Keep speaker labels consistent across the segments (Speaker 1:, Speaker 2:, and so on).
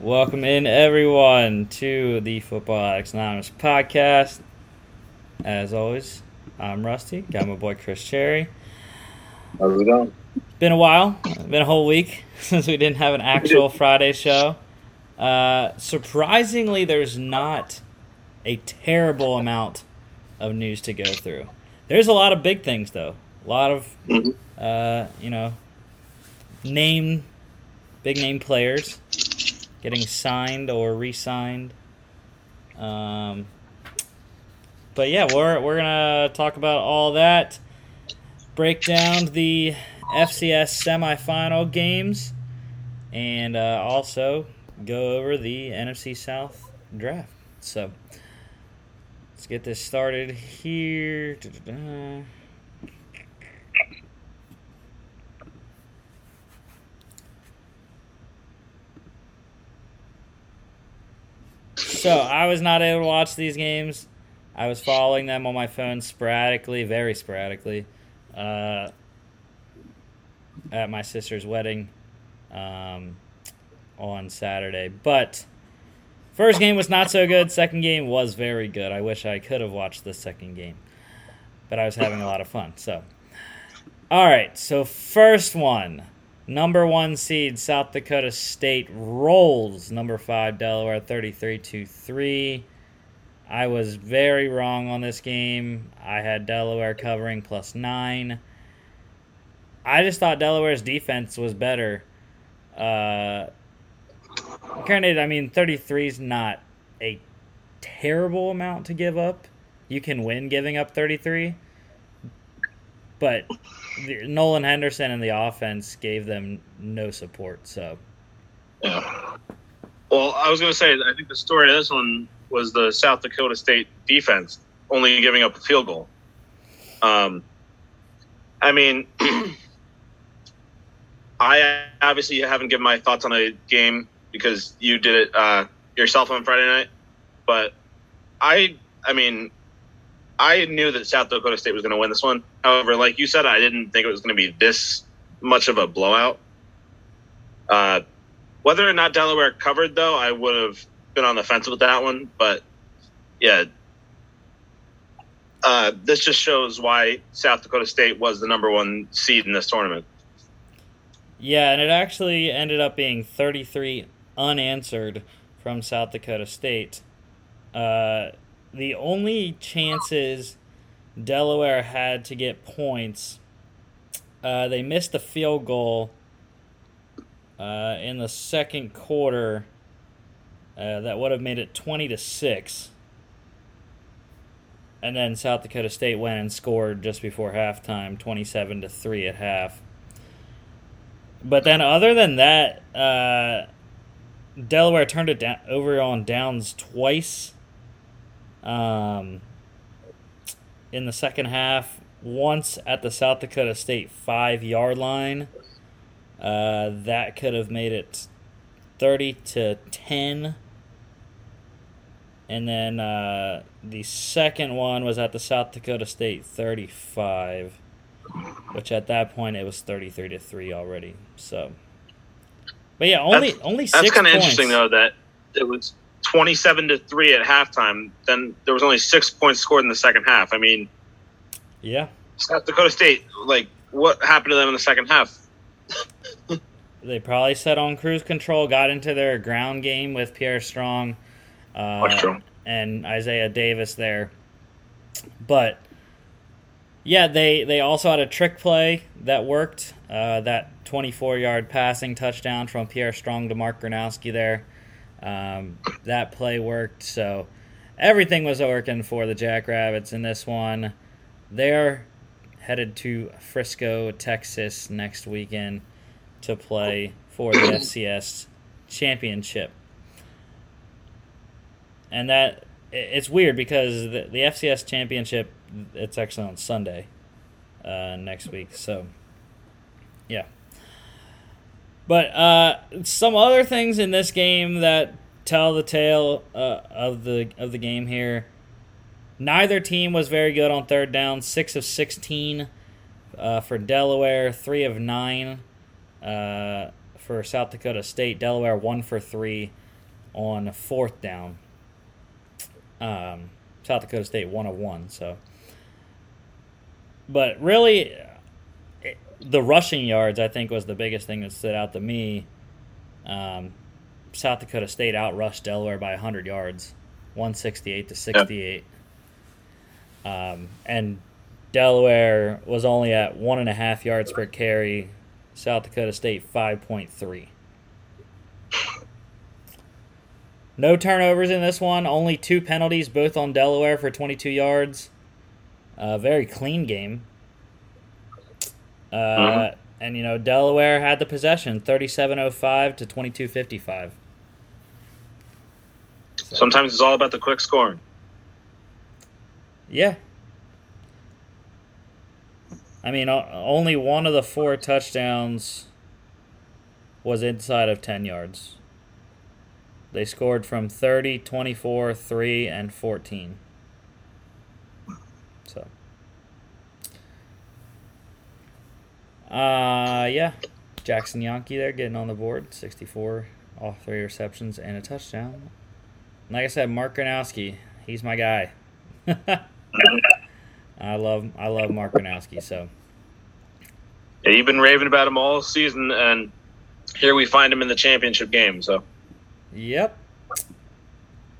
Speaker 1: Welcome in, everyone, to the Football Addicts Anonymous podcast. As always, I'm Rusty. Got my boy Chris Cherry.
Speaker 2: How's it going?
Speaker 1: Been a while. Been a whole week since we didn't have an actual Friday show. Uh, surprisingly, there's not a terrible amount of news to go through. There's a lot of big things, though. A lot of,
Speaker 2: Mhm.
Speaker 1: uh, you know, name, big name players getting signed or re-signed. Um, but yeah, we're we're gonna talk about all that. Break down the FCS semifinal games, and uh, also go over the NFC South draft. So let's get this started here. Da-da-da. So I was not able to watch these games. I was following them on my phone sporadically, very sporadically, uh, at my sister's wedding um, on Saturday. But first game was not so good. Second game was very good. I wish I could have watched the second game, but I was having a lot of fun. So, all right. So first one. Number one seed South Dakota State rolls number five Delaware 33 to 3. I was very wrong on this game. I had Delaware covering plus nine. I just thought Delaware's defense was better. Uh, granted, I mean, 33 is not a terrible amount to give up. You can win giving up 33. But Nolan Henderson and the offense gave them no support. So,
Speaker 2: Yeah. Well, I was going to say, I think the story of this one was the South Dakota State defense only giving up a field goal. Um, I mean, I obviously haven't given my thoughts on a game because you did it uh, yourself on Friday night, but I, I mean, I knew that South Dakota State was going to win this one. However, like you said, I didn't think it was going to be this much of a blowout. Uh, whether or not Delaware covered, though, I would have been on the fence with that one. But yeah, uh, this just shows why South Dakota State was the number one seed in this tournament.
Speaker 1: yeah, and it actually ended up being 33 unanswered from South Dakota State. Uh, the only chances Delaware had to get points, uh, they missed a field goal uh, in the second quarter. Uh, that would have made it 20 to 6. And then South Dakota State went and scored just before halftime, 27 to 3 at half. But then, other than that, uh, Delaware turned it down, over on downs twice um, in the second half. Once at the South Dakota State five yard line. Uh, that could have made it 30 to 10. And then uh, the second one was at the South Dakota State 35, which at that point it was 33 to 3 already. So, but yeah, only only six.
Speaker 2: That's kind of interesting, though, that it was 27 to 3 at halftime. Then there was only six points scored in the second half. I mean,
Speaker 1: Yeah,
Speaker 2: South Dakota State, like, what happened to them in the second half?
Speaker 1: they probably set on cruise control, got into their ground game with Pierre Strong uh, and Isaiah Davis there. But yeah, they they also had a trick play that worked. Uh, that 24 yard passing touchdown from Pierre Strong to Mark Gronowski there. Um, that play worked. So everything was working for the Jackrabbits in this one. They're headed to Frisco, Texas next weekend to play for the FCS championship. And that it's weird because the, the FCS championship it's actually on Sunday uh, next week. So yeah. But uh, some other things in this game that tell the tale uh, of the of the game here. Neither team was very good on third down. Six of sixteen uh, for Delaware. Three of nine uh, for South Dakota State. Delaware one for three on fourth down. Um, South Dakota State one of one. So, but really, the rushing yards I think was the biggest thing that stood out to me. Um, South Dakota State outrushed Delaware by 100 yards, 168 to 68. Um, and Delaware was only at one and a half yards per carry. South Dakota State 5.3. No turnovers in this one. Only two penalties, both on Delaware for 22 yards. A very clean game. Uh, mm-hmm. And, you know, Delaware had the possession 37.05 to 22.55.
Speaker 2: So. Sometimes it's all about the quick scoring.
Speaker 1: Yeah. I mean, only one of the four touchdowns was inside of 10 yards. They scored from 30, 24, 3, and 14. So. Uh, yeah. Jaxon Janke there getting on the board. 64, all three receptions, and a touchdown. Like I said, Mark Gronowski, he's my guy. I love I love Mark Gronowski, so.
Speaker 2: Yeah, you've been raving about him all season, and here we find him in the championship game. So.
Speaker 1: Yep.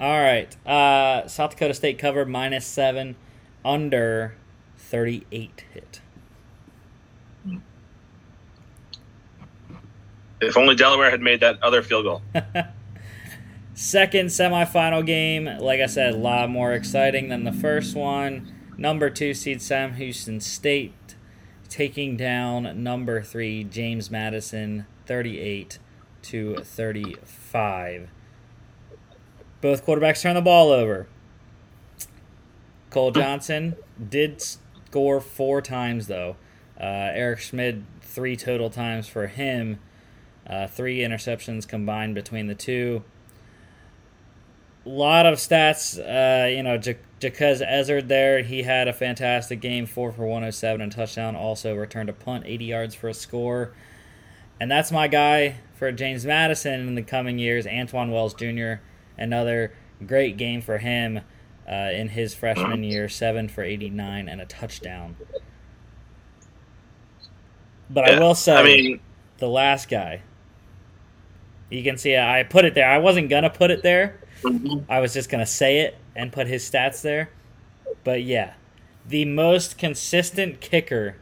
Speaker 1: All right. Uh, South Dakota State cover minus seven, under thirty-eight hit.
Speaker 2: If only Delaware had made that other field goal.
Speaker 1: Second semifinal game, like I said, a lot more exciting than the first one. Number two seed Sam Houston State taking down number three James Madison, thirty-eight to thirty-five. Both quarterbacks turn the ball over. Cole Johnson did score four times though. Uh, Eric Schmid three total times for him. Uh, three interceptions combined between the two A lot of stats. Uh, you know, J- Ezzard there, he had a fantastic game, four for 107 and touchdown. Also returned a punt, 80 yards for a score. And that's my guy for James Madison in the coming years, Antwane Wells Jr. Another great game for him uh, in his freshman year, seven for 89 and a touchdown. But yeah, I will say, I mean, the last guy. You can see I put it there. I wasn't gonna put it there Mm-hmm. I was just going to say it and put his stats there. But yeah, the most consistent kicker,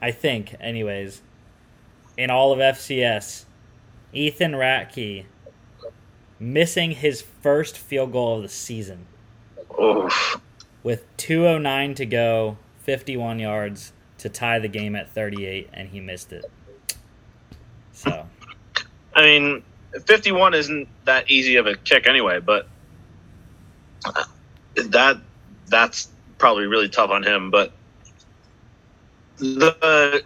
Speaker 1: I think, anyways, in all of FCS, Ethan Ratke, missing his first field goal of the season. Oof. With 209 to go, 51 yards to tie the game at 38, and he missed it. So.
Speaker 2: I mean, 51 isn't that easy of a kick anyway, but that that's probably really tough on him. But the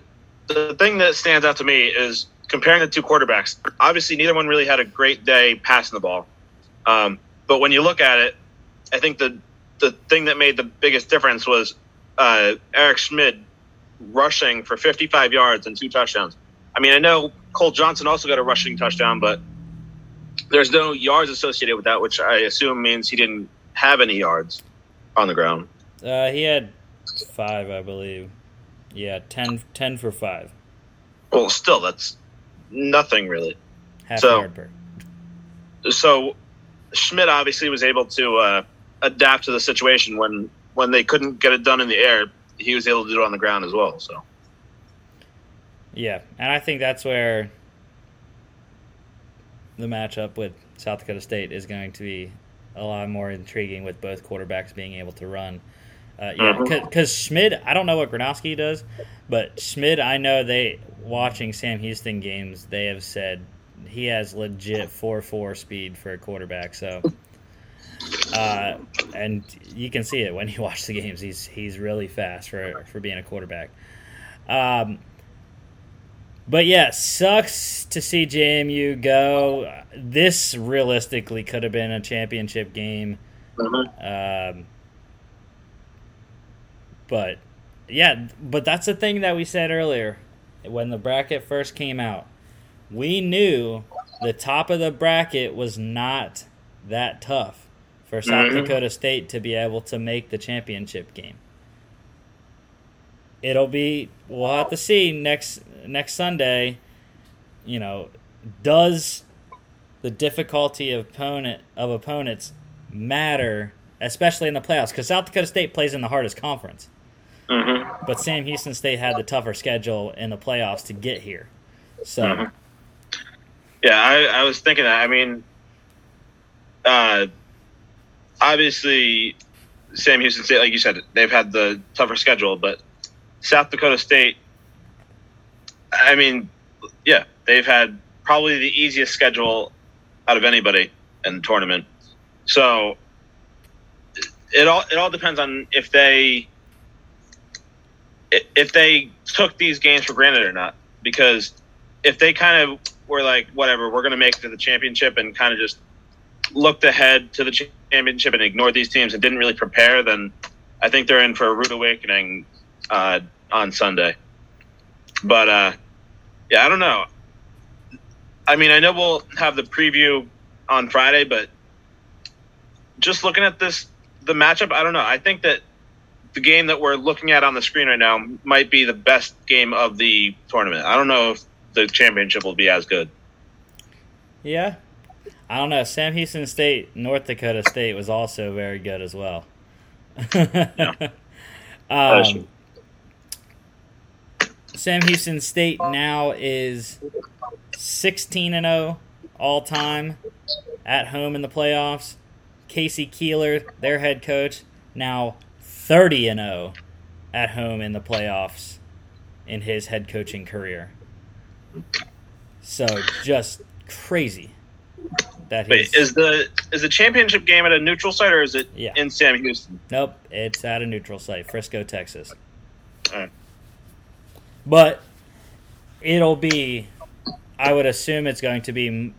Speaker 2: the thing that stands out to me is comparing the two quarterbacks. Obviously, neither one really had a great day passing the ball. Um, but when you look at it, I think the the thing that made the biggest difference was uh, Eric Schmid rushing for 55 yards and two touchdowns. I mean, I know Cole Johnson also got a rushing touchdown, but there's no yards associated with that, which I assume means he didn't have any yards on the ground.
Speaker 1: Uh, he had five, I believe. Yeah, 10, 10 for five.
Speaker 2: Well, still, that's nothing really. Half so. So Schmid obviously was able to uh, adapt to the situation when when they couldn't get it done in the air. He was able to do it on the ground as well. So.
Speaker 1: Yeah, and I think that's where the matchup with South Dakota State is going to be a lot more intriguing with both quarterbacks being able to run. Uh, yeah, because mm-hmm. Schmid, I don't know what Gronowski does, but Schmid, I know they watching Sam Houston games, they have said he has legit four four speed for a quarterback. So, uh, and you can see it when you watch the games. He's he's really fast for for being a quarterback. Um, but yeah, sucks to see JMU go. This realistically could have been a championship game. Mm-hmm. Um, but yeah, but that's the thing that we said earlier when the bracket first came out. We knew the top of the bracket was not that tough for South
Speaker 2: Mhm.
Speaker 1: Dakota State to be able to make the championship game. It'll be we'll have to see next next Sunday. You know, does the difficulty of opponent of opponents matter, especially in the playoffs? Because South Dakota State plays in the hardest conference,
Speaker 2: hmm
Speaker 1: but Sam Houston State had the tougher schedule in the playoffs to get here. So
Speaker 2: Mhm. Yeah, I, I was thinking that. I mean, uh, obviously, Sam Houston State, like you said, they've had the tougher schedule, but South Dakota State, I mean, yeah, they've had probably the easiest schedule out of anybody in the tournament. So it all it all depends on if they if they took these games for granted or not. Because if they kind of were like, whatever, we're going to make it to the championship and kind of just looked ahead to the championship and ignored these teams and didn't really prepare, then I think they're in for a rude awakening uh, on Sunday. But uh, yeah, I don't know. I mean, I know we'll have the preview on Friday, but just looking at this, the matchup, I don't know. I think that the game that we're looking at on the screen right now might be the best game of the tournament. I don't know if the championship will be as good.
Speaker 1: yeah, I don't know. Sam Houston State, North Dakota State was also very good as well. um, Sam Houston State now is 16 and 0 all time at home in the playoffs. K.C. Keeler, their head coach, now 30 and 0 at home in the playoffs in his head coaching career. So just crazy that
Speaker 2: Wait, is the is the championship game at a neutral site or is it
Speaker 1: Yeah.
Speaker 2: in Sam Houston?
Speaker 1: Nope, it's at a neutral site, Frisco, Texas.
Speaker 2: Alright.
Speaker 1: But it'll be, I would assume it's going to be,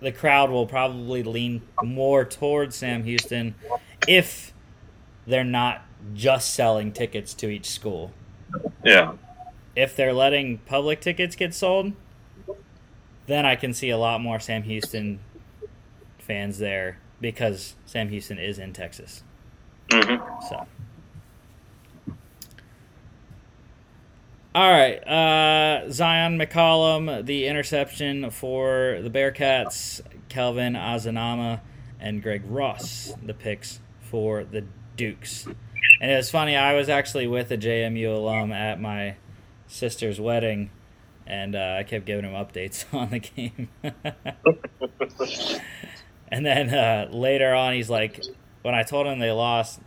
Speaker 1: the crowd will probably lean more towards Sam Houston if they're not just selling tickets to each school.
Speaker 2: Yeah.
Speaker 1: If they're letting public tickets get sold, then I can see a lot more Sam Houston fans there because Sam Houston is in Texas.
Speaker 2: hmm
Speaker 1: So. All right, uh, Zyon McCollum, the interception for the Bearcats, Kelvin Azanama, and Greg Ross, the picks for the Dukes. And it was funny, I was actually with a JMU alum at my sister's wedding, and uh, I kept giving him updates on the game. and then uh, later on, he's like, when I told him they lost,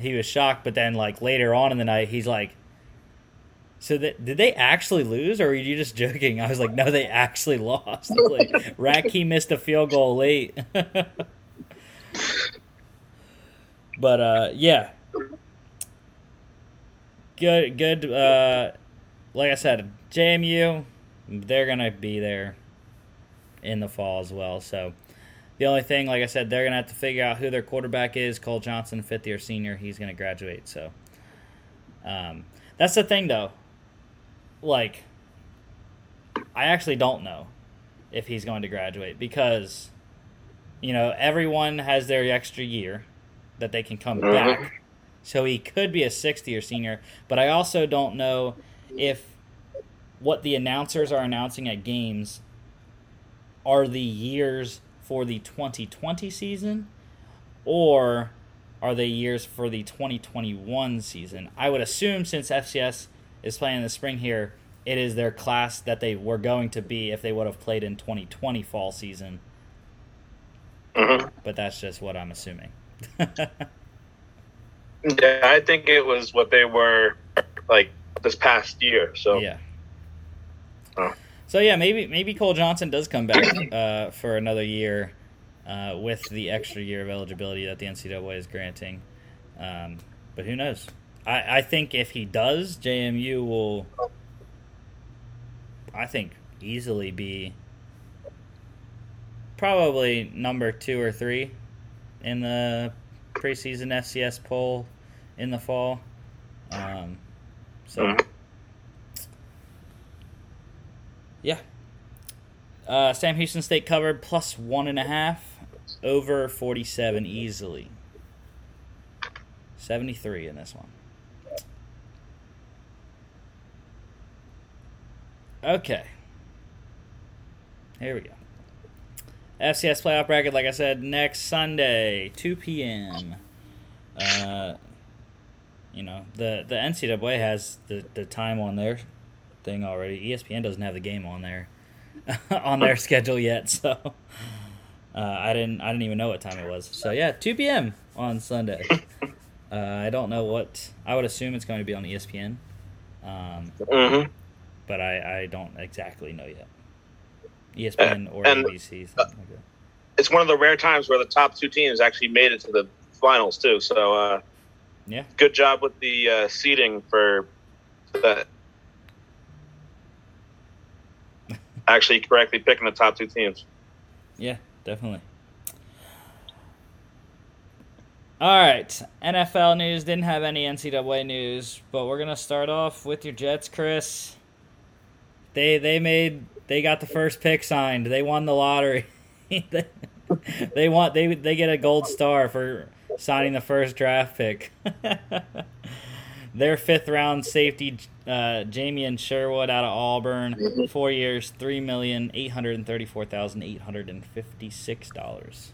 Speaker 1: he was shocked. But then, like later on in the night, he's like, "So that, did they actually lose, or were you just joking?" I was like, "No, they actually lost. like, Ratke missed a field goal late." but uh, yeah, good, good. Uh, like I said, JMU, they're gonna be there in the fall as well. So. The only thing, like I said, they're gonna have to figure out who their quarterback is. Cole Johnson, fifth year senior, he's gonna graduate. So, um, that's the thing, though. Like, I actually don't know if he's going to graduate because, you know, everyone has their extra year that they can come
Speaker 2: Mhm.
Speaker 1: back. So he could be a sixth year senior, but I also don't know if what the announcers are announcing at games are the years for the 2020 season or are they years for the 2021 season? I would assume since FCS is playing in the spring here, it is their class that they were going to be if they would have played in 2020 fall season,
Speaker 2: hmm
Speaker 1: but that's just what I'm assuming.
Speaker 2: Yeah, I think it was what they were like this past year. So
Speaker 1: yeah.
Speaker 2: Oh.
Speaker 1: So yeah, maybe maybe Cole Johnson does come back uh, for another year uh, with the extra year of eligibility that the NCAA is granting. Um, but who knows? I, I think if he does, JMU will, I think, easily be probably number two or three in the preseason FCS poll in the fall. Um, so.
Speaker 2: Mhm.
Speaker 1: Yeah, Uh, Sam Houston State covered plus one and a half, over 47 easily. 73 in this one. Okay. Here we go. FCS playoff bracket, like I said, next Sunday, 2 p.m. Uh, you know, the, the NCAA has the, the time on their thing already. ESPN doesn't have the game on there on their schedule yet, so uh, I didn't I didn't even know what time it was. So yeah, 2 p.m. on Sunday. Uh, I don't know what I would assume it's going to be on ESPN, um,
Speaker 2: hmm
Speaker 1: but I, I don't exactly know yet. ESPN or
Speaker 2: and-
Speaker 1: ABC. Something like that.
Speaker 2: It's one of the rare times where the top two teams actually made it to the finals too. So uh,
Speaker 1: Yeah.
Speaker 2: good job with the uh, seeding for that. actually correctly picking the top two teams.
Speaker 1: Yeah, definitely. All right, NFL news didn't have any NCAA news, but we're gonna start off with your Jets, Chris. They they made they got the first pick signed. They won the lottery. they, want they they get a gold star for signing the first draft pick. Their fifth round safety, uh, Jamien Sherwood out of Auburn, four years, three million eight hundred and thirty four thousand eight hundred and fifty six dollars.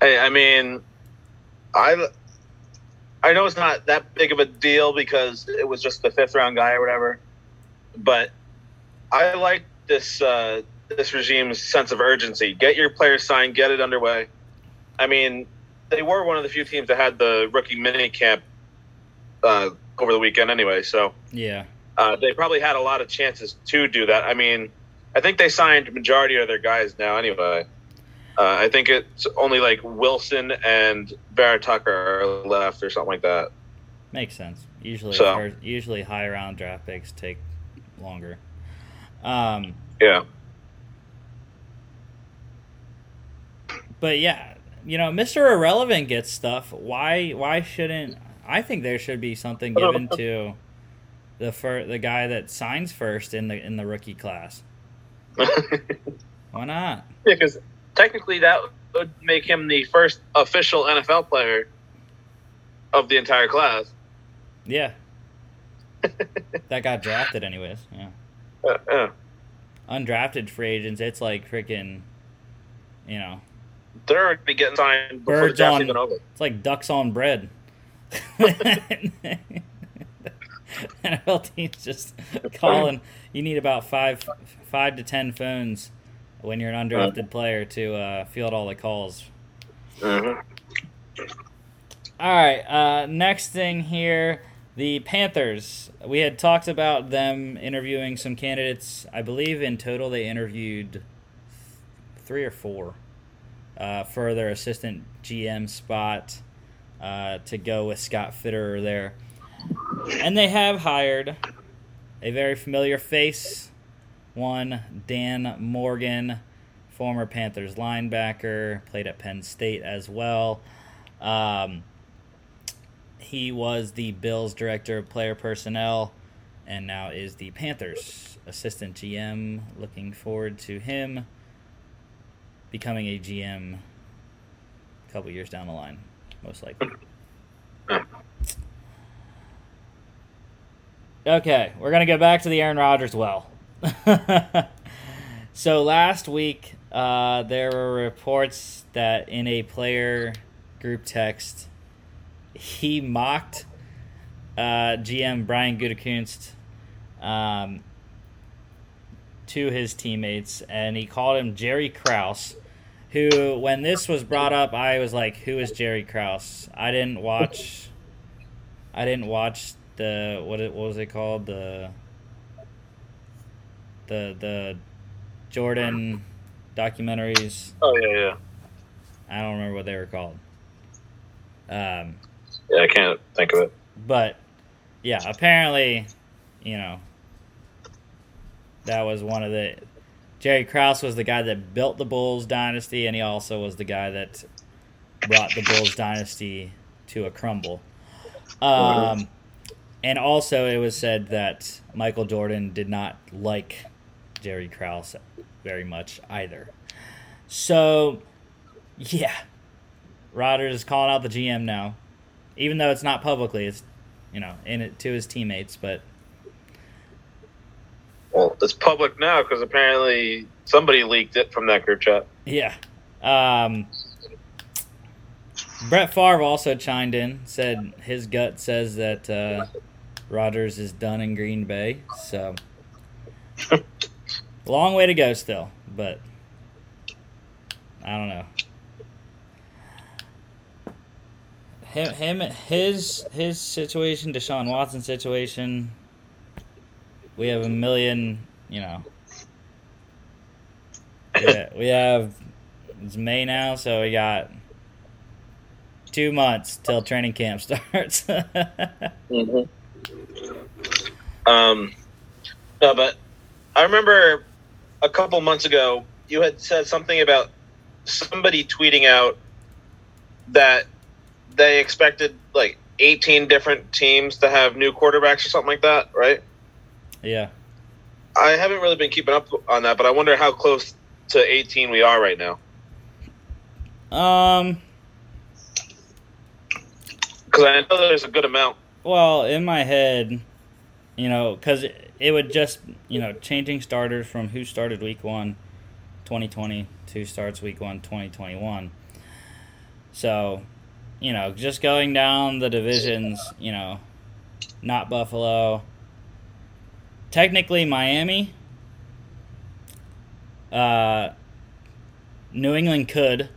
Speaker 2: Hey, I mean, I I know it's not that big of a deal because it was just the fifth round guy or whatever, but I like this uh, this regime's sense of urgency. Get your players signed, get it underway. I mean, they were one of the few teams that had the rookie mini camp uh, over the weekend anyway, so
Speaker 1: Yeah,
Speaker 2: uh, they probably had a lot of chances to do that. I mean, I think they signed majority of their guys now anyway. Uh, I think it's only like Wilson and Vera-Tucker are left or something like that.
Speaker 1: makes sense. Usually,
Speaker 2: So-
Speaker 1: usually high round draft picks take longer. Um,
Speaker 2: Yeah.
Speaker 1: but yeah, you know, Mister Irrelevant gets stuff. Why? Why shouldn't? I think there should be something given to the fir- the guy that signs first in the in the rookie class. Why not?
Speaker 2: because technically that would make him the first official NFL player of the entire class.
Speaker 1: Yeah, that got drafted anyways. Yeah,
Speaker 2: Uh, uh,
Speaker 1: undrafted free agents. It's like freaking, you know,
Speaker 2: they're already getting signed before
Speaker 1: Birds
Speaker 2: the draft's
Speaker 1: on-
Speaker 2: even over.
Speaker 1: It's like ducks on bread. NFL teams just calling. You need about five, five to ten phones when you're an undrafted player to uh, field all the calls.
Speaker 2: Mhm.
Speaker 1: All right. Uh, next thing here, the Panthers. We had talked about them interviewing some candidates. I believe in total they interviewed three or four uh, for their assistant GM spot uh, to go with Scott Fitterer there. And they have hired a very familiar face, one Dan Morgan, former Panthers linebacker, played at Penn State as well. Um, he was the Bills director of player personnel and now is the Panthers assistant GM. Looking forward to him becoming a GM a couple years down the line, most likely. Okay, we're gonna go back to the Aaron Rodgers well. so last week, uh, there were reports that in a player group text, he mocked uh, GM Brian Gutekunst um, to his teammates, and he called him Jerry Krause. Who, when this was brought up, I was like, "Who is Jerry Krause?" I didn't watch. I didn't watch the what it what was it called the the the Jordan documentaries.
Speaker 2: Oh yeah, yeah,
Speaker 1: I don't remember what they were called. Um,
Speaker 2: yeah. I can't think of it.
Speaker 1: but yeah, apparently, you know, that was one of the. Jerry Krause was the guy that built the Bulls dynasty, and he also was the guy that brought the Bulls dynasty to a crumble. Um, and also, it was said that Michael Jordan did not like Jerry Krause very much either. So, yeah, Rodgers is calling out the GM now, even though it's not publicly. It's you know in it to his teammates, but
Speaker 2: well, it's public now because apparently somebody leaked it from that group chat.
Speaker 1: Yeah. Um, Brett Favre also chimed in, said his gut says that uh, Rodgers is done in Green Bay. So, long way to go still, but I don't know. Him, him, his, his situation, Deshaun Watson situation. We have a million, you know. We have it's May now, so we got two months till training camp starts.
Speaker 2: mm-hmm. Um, no, but I remember a couple months ago you had said something about somebody tweeting out that they expected like 18 different teams to have new quarterbacks or something like that, right?
Speaker 1: Yeah.
Speaker 2: I haven't really been keeping up on that, but I wonder how close to 18 we are right now.
Speaker 1: Um,
Speaker 2: because I know there's a good amount.
Speaker 1: Well, in my head, you know, because it would just, you know, changing starters from who started week one, 2020, to starts week one, 2021. So, you know, just going down the divisions, you know, not Buffalo. Technically, Miami. Uh, New England could,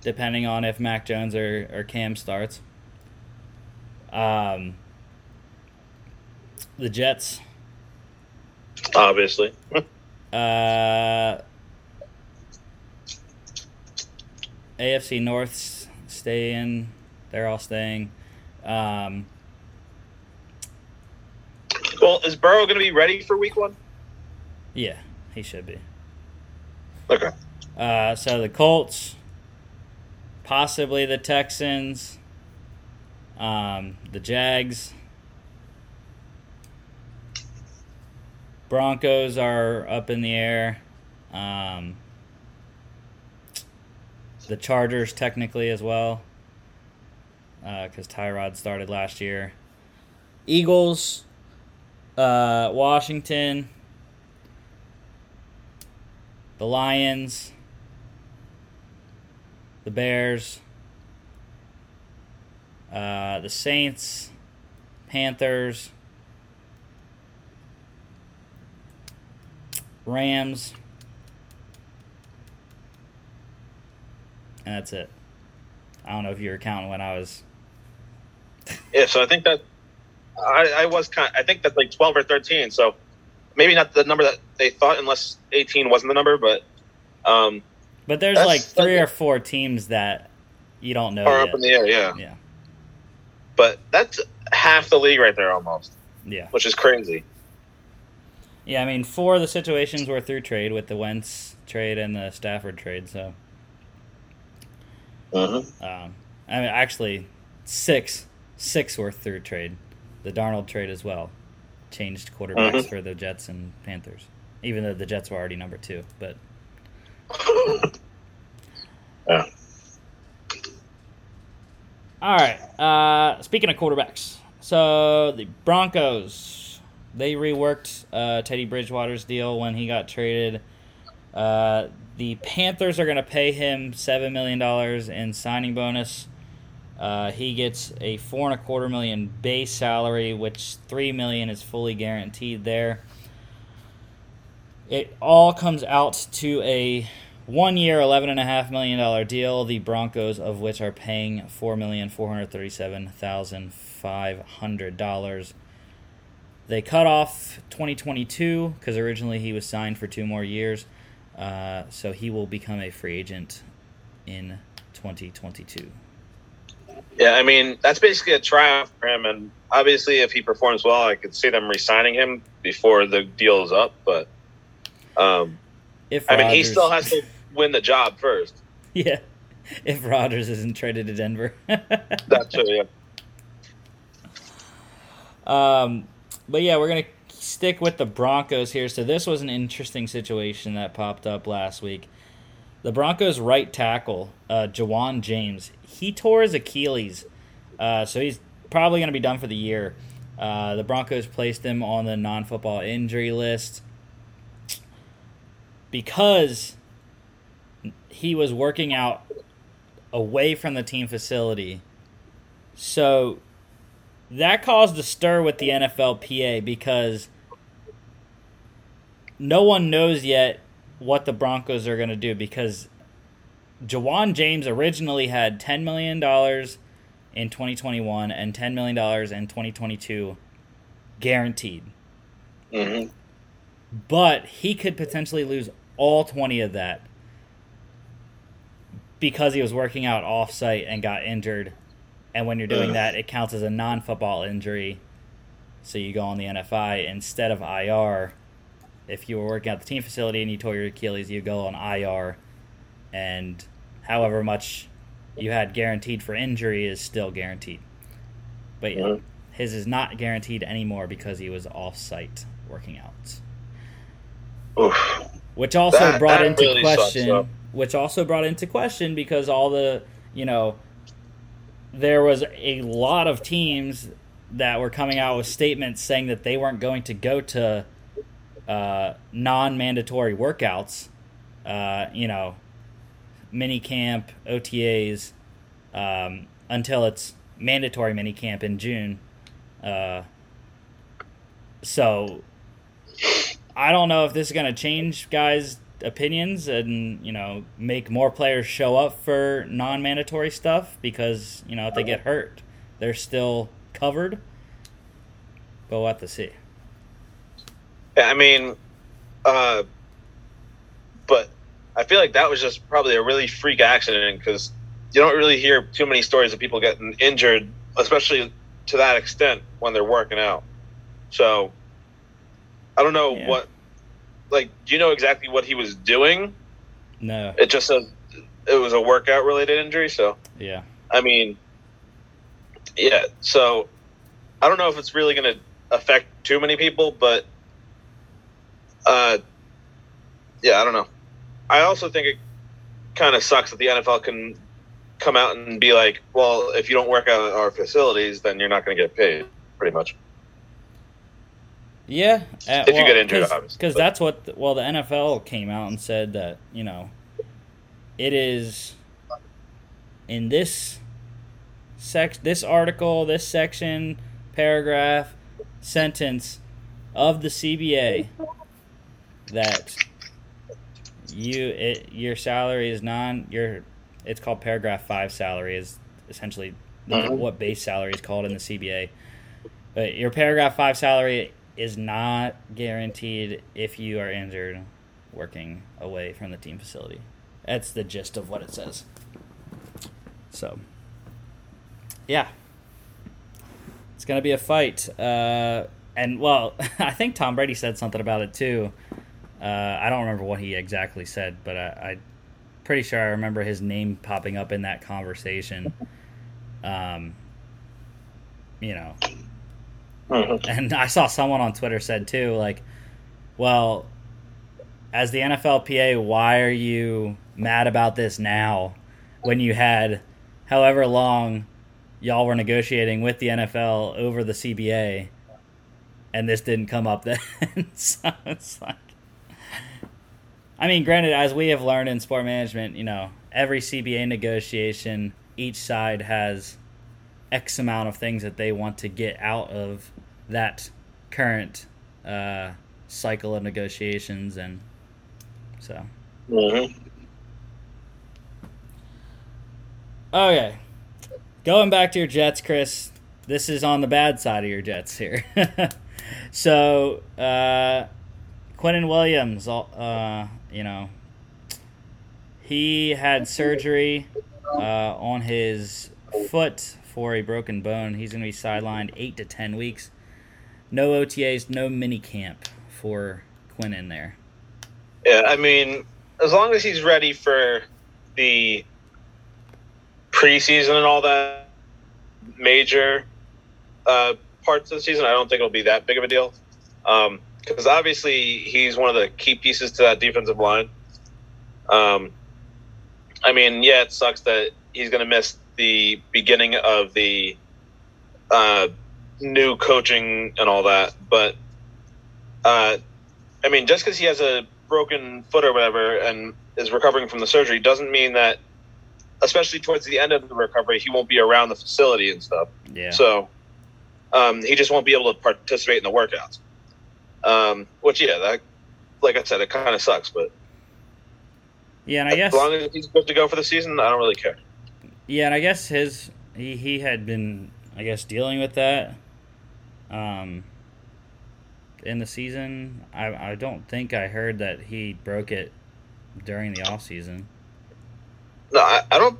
Speaker 1: depending on if Mac Jones or, or Cam starts. Um, the Jets.
Speaker 2: Obviously.
Speaker 1: uh, AFC North staying. They're all staying. Um,
Speaker 2: well, is Burrow going to be ready for week one?
Speaker 1: Yeah, he should be.
Speaker 2: Okay.
Speaker 1: Uh, so the Colts, possibly the Texans, um, the Jags, Broncos are up in the air. Um, the Chargers, technically, as well, because uh, Tyrod started last year. Eagles, uh, Washington, the Lions, the Bears, uh, the Saints, Panthers, Rams, and that's it. I don't know if you were counting when I was.
Speaker 2: yeah, so I think that I, I was kind. Of, I think that's like twelve or thirteen. So maybe not the number that they thought, unless eighteen wasn't the number. But um,
Speaker 1: but there's like three or four teams that you don't know.
Speaker 2: Are yet. up in the air, yeah.
Speaker 1: Yeah.
Speaker 2: But that's half the league right there, almost.
Speaker 1: Yeah.
Speaker 2: Which is crazy.
Speaker 1: Yeah, I mean, four of the situations were through trade with the Wentz trade and the Stafford trade. So,
Speaker 2: uh-huh.
Speaker 1: um, I mean, actually, six six were through trade. The Darnold trade as well changed quarterbacks uh-huh. for the Jets and Panthers, even though the Jets were already number two. But
Speaker 2: yeah.
Speaker 1: All right. Uh, speaking of quarterbacks, so the Broncos they reworked uh, Teddy Bridgewater's deal when he got traded. Uh, the Panthers are going to pay him seven million dollars in signing bonus. Uh, he gets a four and a quarter million base salary, which three million is fully guaranteed there. It all comes out to a one year, eleven and a half million dollar deal. The Broncos of which are paying four million four hundred thirty seven thousand five hundred dollars they cut off 2022 because originally he was signed for two more years. Uh, so he will become a free agent in 2022.
Speaker 2: Yeah, I mean that's basically a tryout for him, and obviously, if he performs well, I could see them re-signing him before the deal is up. But um, if I mean, he still has to win the job first.
Speaker 1: Yeah, if Rodgers isn't traded to Denver.
Speaker 2: that's true. Yeah.
Speaker 1: Um, but yeah, we're gonna stick with the Broncos here. So this was an interesting situation that popped up last week. The Broncos' right tackle, uh, Ja'Wuan James, he tore his Achilles, uh, so he's probably going to be done for the year. Uh, the Broncos placed him on the non-football injury list because he was working out away from the team facility. So that caused a stir with the NFLPA because no one knows yet what the Broncos are going to do because Ja'Wuan James originally had $10 million in 2021 and $10 million in 2022 guaranteed.
Speaker 2: Mm-hmm.
Speaker 1: But he could potentially lose all 20 of that because he was working out off site and got injured. And when you're doing
Speaker 2: Ugh.
Speaker 1: that, it counts as a non football injury. So you go on the NFI instead of IR. If you were working at the team facility and you tore your Achilles, you go on IR. And however much you had guaranteed for injury is still guaranteed. But yeah, his is not guaranteed anymore because he was off site working out.
Speaker 2: Oof.
Speaker 1: Which also
Speaker 2: That-
Speaker 1: brought
Speaker 2: that
Speaker 1: into
Speaker 2: really
Speaker 1: question which also brought into question because all the you know there was a lot of teams that were coming out with statements saying that they weren't going to go to uh, non-mandatory workouts uh, you know mini camp otas um, until it's mandatory mini camp in june. Uh, so I don't know if this is going to change guys' opinions and you know make more players show up for non-mandatory stuff because you know if they get hurt, they're still covered. But we'll have to see.
Speaker 2: Yeah, I mean, uh, but I feel like that was just probably a really freak accident because you don't really hear too many stories of people getting injured, especially to that extent when they're working out. So I don't know
Speaker 1: Yeah.
Speaker 2: what, like, do you know exactly what he was doing?
Speaker 1: No,
Speaker 2: It just says it was a workout related injury. So
Speaker 1: yeah,
Speaker 2: I mean, yeah. So I don't know if it's really going to affect too many people, but uh, yeah, I don't know. I also think it kind of sucks that the NFL can come out and be like, "Well, if you don't work out at our facilities, then you're not going to get paid." Pretty much.
Speaker 1: Yeah. Uh,
Speaker 2: If you get injured, obviously,
Speaker 1: because that's what the, well the NFL came out and said that you know it is in this sec this article this section paragraph sentence of the CBA that you it, your salary is non your it's called paragraph 5 salary is essentially
Speaker 2: Mhm.
Speaker 1: what base salary is called in the CBA but your paragraph 5 salary is not guaranteed if you are injured working away from the team facility. That's the gist of what it says. So yeah. It's gonna be a fight uh, and well i think tom brady said something about it too. Uh, i don't remember what he exactly said but I, I pretty sure i remember his name popping up in that conversation. Um, you know
Speaker 2: Mhm.
Speaker 1: and I saw someone on Twitter said too, like, well, as the NFLPA, why are you mad about this now when you had however long y'all were negotiating with the NFL over the CBA and this didn't come up then? so it's like, I mean, granted, as we have learned in sport management, you know, every CBA negotiation, each side has X amount of things that they want to get out of that current uh, cycle of negotiations, and so
Speaker 2: Mhm.
Speaker 1: okay. Going back to your Jets, Chris. This is on the bad side of your Jets here. so, uh, Quinnen Williams, uh, you know, he had surgery uh, on his foot for a broken bone. He's going to be sidelined eight to ten weeks. No OTAs, no mini camp for Quinnen there.
Speaker 2: Yeah, I mean, as long as he's ready for the preseason and all that major uh, parts of the season, I don't think it'll be that big of a deal. because obviously he's one of the key pieces to that defensive line. Um, I mean, yeah, it sucks that he's going to miss the beginning of the uh, new coaching and all that, but uh, I mean, just because he has a broken foot or whatever and is recovering from the surgery doesn't mean that, especially towards the end of the recovery, he won't be around the facility and stuff.
Speaker 1: Yeah.
Speaker 2: So um, he just won't be able to participate in the workouts. Um, which, yeah, that, like I said, it kind of sucks, but
Speaker 1: yeah, and I guess
Speaker 2: as long as he's good to go for the season, I don't really care.
Speaker 1: Yeah, and I guess his he, he had been I guess dealing with that um in the season. I I don't think I heard that he broke it during the off season.
Speaker 2: No, I, I don't.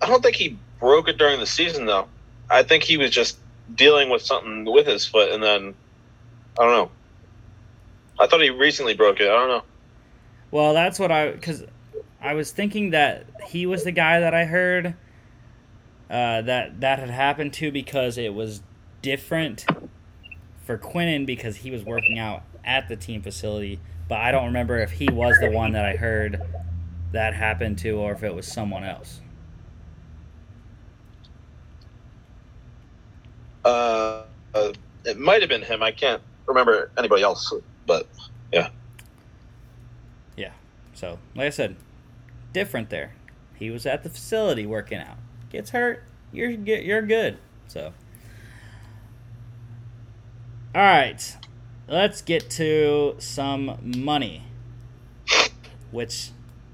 Speaker 2: I don't think he broke it during the season, though. I think he was just dealing with something with his foot, and then I don't know. I thought he recently broke it. I don't know.
Speaker 1: Well, that's what I because I was thinking that he was the guy that I heard uh, that that had happened to because it was different for Quinnen because he was working out at the team facility. But I don't remember if he was the one that I heard that happened to or if it was someone else.
Speaker 2: Uh, uh, it might have been him. I can't remember anybody else, but yeah.
Speaker 1: Yeah. So, like I said, different there. He was at the facility working out. Gets hurt, you're you're good. So, all right, let's get to some money, which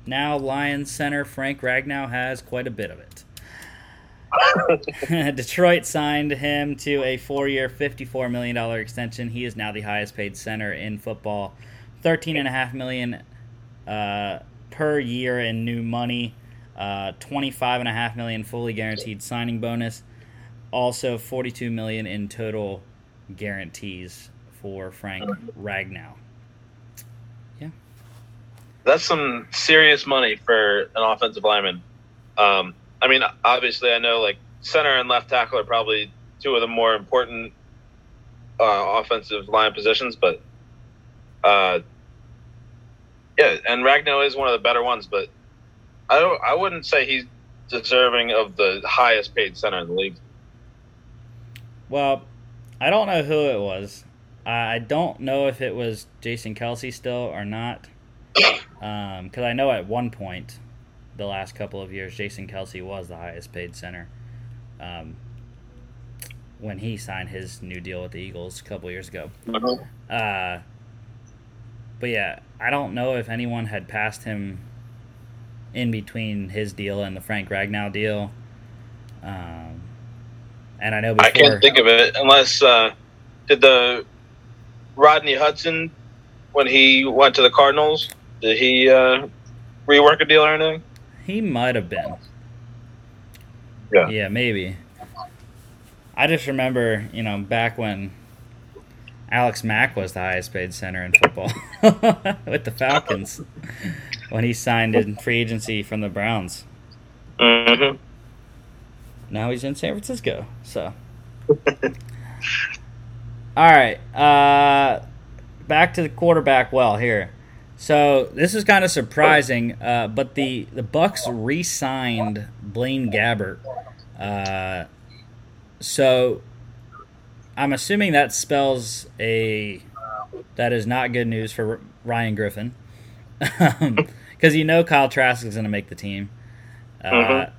Speaker 1: now Lions center Frank Ragnow has quite a bit of it. Detroit signed him to a four-year, $54 million extension. He is now the highest-paid center in football. 13.5 million uh, per year in new money. Uh, 25.5 million fully guaranteed signing bonus. Also, 42 million in total guarantees for Frank Ragnow. Yeah.
Speaker 2: That's some serious money for an offensive lineman. Um, I mean, obviously, I know like center and left tackle are probably two of the more important uh, offensive line positions, but uh, yeah, and Ragnow is one of the better ones. But I don't, I wouldn't say he's deserving of the highest paid center in the league.
Speaker 1: Well, I don't know who it was. I don't know if it was Jason Kelce still or not. Because um, I know at one point the last couple of years, Jason Kelce was the highest paid center. Um, when he signed his new deal with the Eagles a couple years ago.
Speaker 2: Mm-hmm.
Speaker 1: Uh, but yeah, I don't know if anyone had passed him in between his deal and the Frank Ragnow deal. Um, and I know before,
Speaker 2: I can't think of it unless uh, did the Rodney Hudson when he went to the Cardinals. Did he uh, rework a deal or anything?
Speaker 1: He might have been.
Speaker 2: Yeah.
Speaker 1: Yeah, maybe. I just remember, you know, back when Alex Mack was the highest paid center in football with the Falcons when he signed in free agency from the Browns.
Speaker 2: Mm-hmm.
Speaker 1: Now he's in San Francisco. So. All right. Uh, back to the quarterback well here. So this is kind of surprising, uh, but the the Bucs re-signed Blaine Gabbert. Uh, so I'm assuming that spells a that is not good news for Ryan Griffin, because you know Kyle Trask is going to make the team, uh,
Speaker 2: Mhm.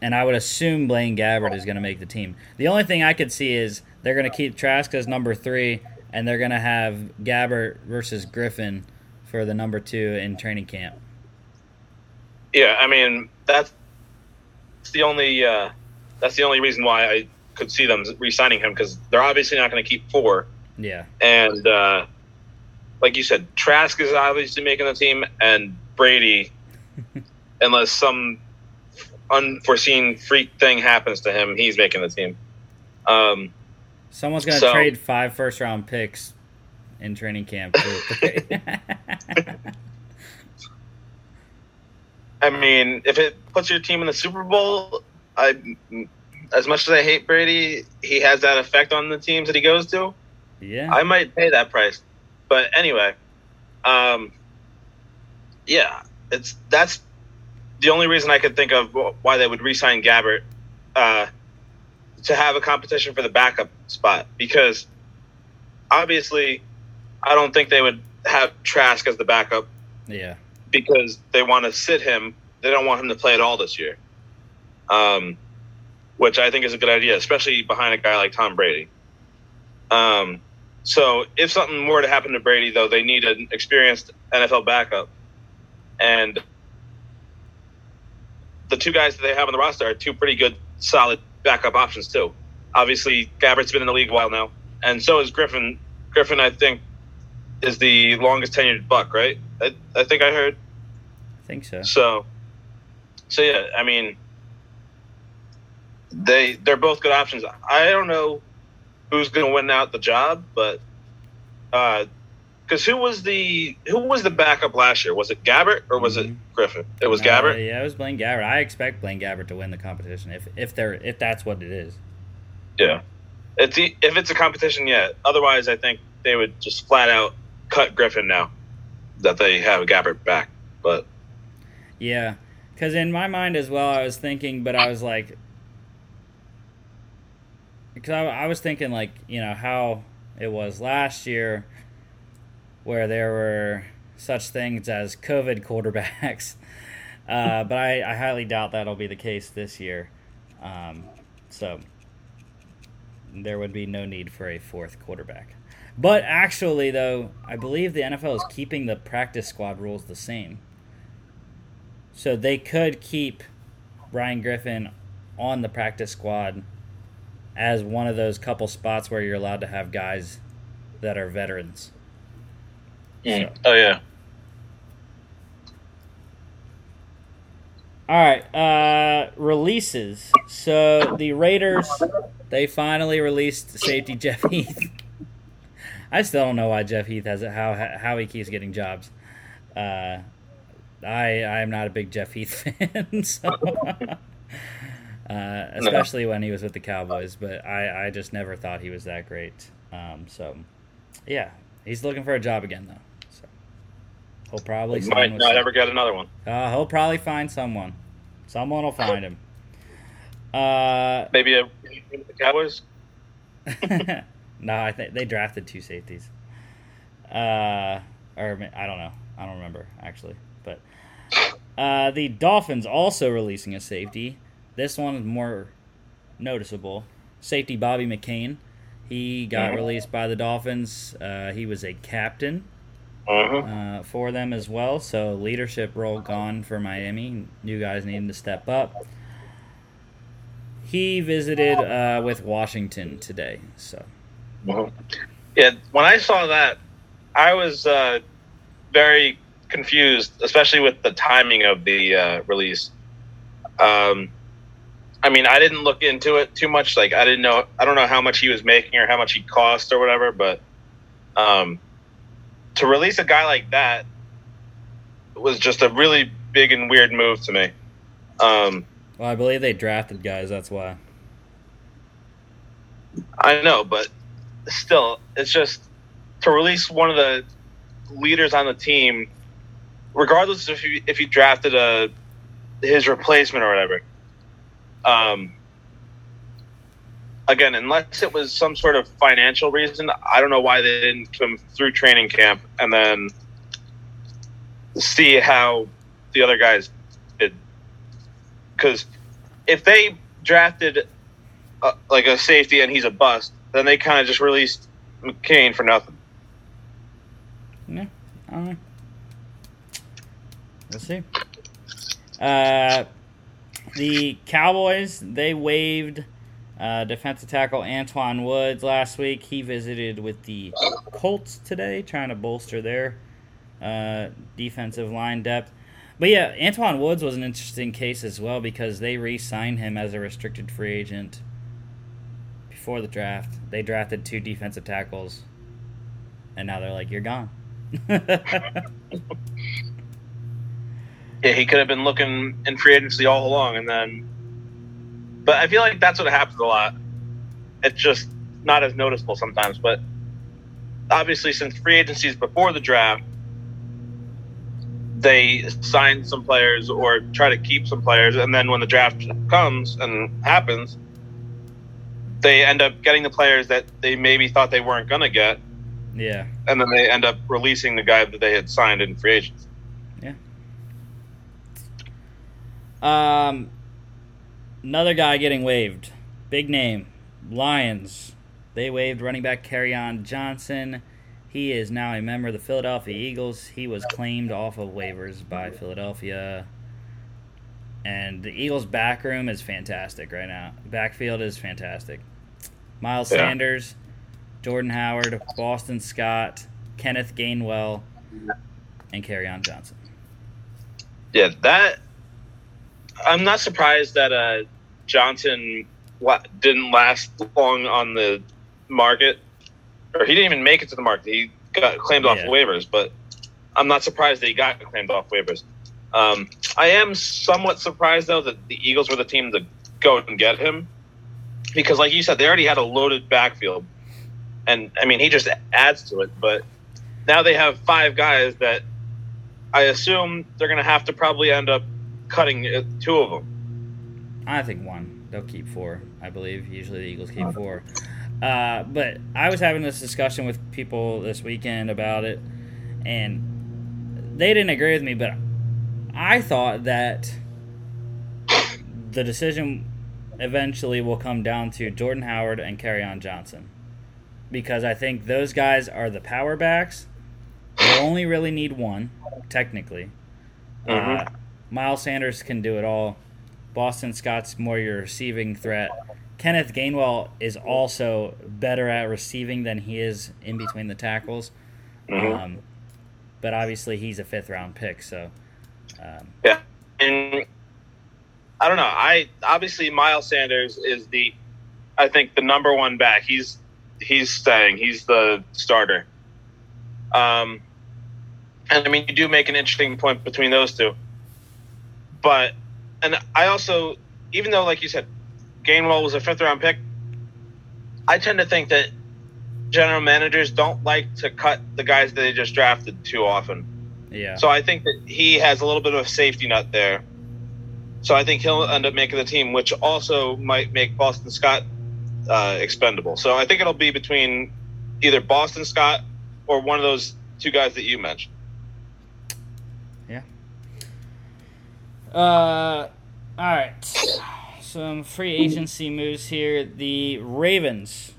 Speaker 1: and I would assume Blaine Gabbert is going to make the team. The only thing I could see is they're going to keep Trask as number three, and they're going to have Gabbert versus Griffin for the number two in training camp.
Speaker 2: Yeah, I mean that's the only uh, that's the only reason why I could see them re-signing him because they're obviously not going to keep four,
Speaker 1: Yeah,
Speaker 2: and uh, like you said, Trask is obviously making the team, and Brady, unless some unforeseen freak thing happens to him, he's making the team. Um,
Speaker 1: someone's going to
Speaker 2: So-
Speaker 1: trade five first round picks in training camp.
Speaker 2: I mean, if it puts your team in the Super Bowl, I as much as I hate Brady, he has that effect on the teams that he goes to.
Speaker 1: Yeah.
Speaker 2: I might pay that price. But anyway, um, yeah, it's that's the only reason I could think of why they would re-sign Gabbert uh, to have a competition for the backup spot because obviously I don't think they would have Trask as the backup
Speaker 1: yeah.
Speaker 2: because they want to sit him. They don't want him to play at all this year, um, which I think is a good idea, especially behind a guy like Tom Brady. Um, so if something were to happen to Brady, though, they need an experienced NFL backup, and the two guys that they have on the roster are two pretty good, solid backup options too. Obviously, Gabbert's been in the league a while now, and so is Griffin. Griffin, I think, is the longest tenured Buck, right? I, I think I heard.
Speaker 1: I think so.
Speaker 2: So, so yeah, I mean, they they're both good options. I don't know who's going to win out the job, but because who was the who was the backup last year? Was it Gabbert or was it
Speaker 1: Mhm.
Speaker 2: Griffin? It was
Speaker 1: Uh,
Speaker 2: Gabbert.
Speaker 1: yeah, it was Blaine Gabbert. I expect Blaine Gabbert to win the competition if if they're if that's what it is.
Speaker 2: Yeah, it's if it's a competition, yeah. Otherwise, I think they would just flat out cut Griffin now that they have Gabbert back. But
Speaker 1: Yeah, because in my mind as well, I was thinking, but I was like, because I, I was thinking like you know how it was last year, where there were such things as COVID quarterbacks, uh, but I, I highly doubt that'll be the case this year. Um, so there would be no need for a fourth quarterback. But actually, though, I believe the NFL is keeping the practice squad rules the same. So they could keep Ryan Griffin on the practice squad as one of those couple spots where you're allowed to have guys that are veterans. So-
Speaker 2: oh yeah,
Speaker 1: All right, uh, releases. So the Raiders, they finally released safety Jeff Heath. I still don't know why Jeff Heath has it. How how he keeps getting jobs. Uh, I I am not a big Jeff Heath fan, so, uh, especially when he was with the Cowboys. But I I just never thought he was that great. Um, so yeah, he's looking for a job again though. So he'll probably sign
Speaker 2: might not ever get another one.
Speaker 1: uh, he'll probably find someone. Someone will find him. Uh,
Speaker 2: Maybe a the Cowboys.
Speaker 1: no, I think they drafted two safeties. Uh, or I don't know. I don't remember actually. But uh, the Dolphins also releasing a safety. This one is more noticeable. Safety Bobby McCain. He got
Speaker 2: Mhm.
Speaker 1: released by the Dolphins. Uh, he was a captain
Speaker 2: Uh-huh.
Speaker 1: uh, for them as well. So leadership role gone for Miami. New guys needing to step up. He visited uh, with Washington today. So
Speaker 2: Mhm. Yeah, when I saw that, I was uh, very confused, especially with the timing of the uh, release. Um, I mean, I didn't look into it too much. Like, I didn't know, I don't know how much he was making or how much he cost or whatever. But um, to release a guy like that was just a really big and weird move to me. Um,
Speaker 1: well, I believe they drafted guys. That's why.
Speaker 2: I know, but still, it's just to release one of the leaders on the team, regardless if you if you drafted a his replacement or whatever. Um, again, unless it was some sort of financial reason, I don't know why they didn't come through training camp and then see how the other guys did. Because if they drafted uh, like a safety and he's a bust, then they kind of just released McCain for nothing.
Speaker 1: Yeah, don't know. We'll see. Uh, the Cowboys they waived uh, defensive tackle Antwaun Woods last week. He visited with the Colts today, trying to bolster their uh, defensive line depth. But yeah, Antwaun Woods was an interesting case as well because they re-signed him as a restricted free agent before the draft. They drafted two defensive tackles, and now they're like, "You're gone."
Speaker 2: Yeah, he could have been looking in free agency all along, and then. But I feel like that's what happens a lot. It's just not as noticeable sometimes. But obviously since free agency is before the draft, they sign some players or try to keep some players, and then when the draft comes and happens, they end up getting the players that they maybe thought they weren't going to get,
Speaker 1: Yeah.
Speaker 2: and then they end up releasing the guy that they had signed in free agency.
Speaker 1: Um, another guy getting waived. Big name. Lions. They waived running back Kerryon Johnson. He is now a member of the Philadelphia Eagles. He was claimed off of waivers by Philadelphia. And the Eagles' back room is fantastic right now. Backfield is fantastic. Miles
Speaker 2: Yeah.
Speaker 1: Sanders, Jordan Howard, Boston Scott, Kenneth Gainwell, and Kerryon Johnson.
Speaker 2: Yeah, that. I'm not surprised that uh, Johnson didn't last long on the market, or he didn't even make it to the market. He got claimed off
Speaker 1: Yeah.
Speaker 2: waivers, but I'm not surprised that he got claimed off waivers. Um, I am somewhat surprised though that the Eagles were the team to go and get him, because like you said, they already had a loaded backfield, and I mean he just adds to it. But now they have five guys that I assume they're going to have to probably end up cutting uh, two of them.
Speaker 1: I think one. They'll keep four, I believe. Usually the Eagles keep four. Uh, but I was having this discussion with people this weekend about it, and they didn't agree with me, but I thought that the decision eventually will come down to Jordan Howard and Kerryon Johnson. Because I think those guys are the power backs. They only really need one, technically. Uh,
Speaker 2: Mhm.
Speaker 1: Miles Sanders can do it all. Boston Scott's more your receiving threat. Kenneth Gainwell is also better at receiving than he is in between the tackles.
Speaker 2: Mhm.
Speaker 1: Um, but obviously, he's a fifth round pick, so um,
Speaker 2: And I don't know. I obviously Miles Sanders is the, I think the number one back. He's he's staying. He's the starter. Um, and I mean, you do make an interesting point between those two. But, and I also, even though, like you said, Gainwell was a fifth round pick, I tend to think that general managers don't like to cut the guys that they just drafted too often.
Speaker 1: yeah.
Speaker 2: So I think that he has a little bit of a safety net there. So I think he'll end up making the team, which also might make Boston Scott uh, expendable. So I think it'll be between either Boston Scott or one of those two guys that you mentioned.
Speaker 1: Uh, all right. Some free agency moves here. The Ravens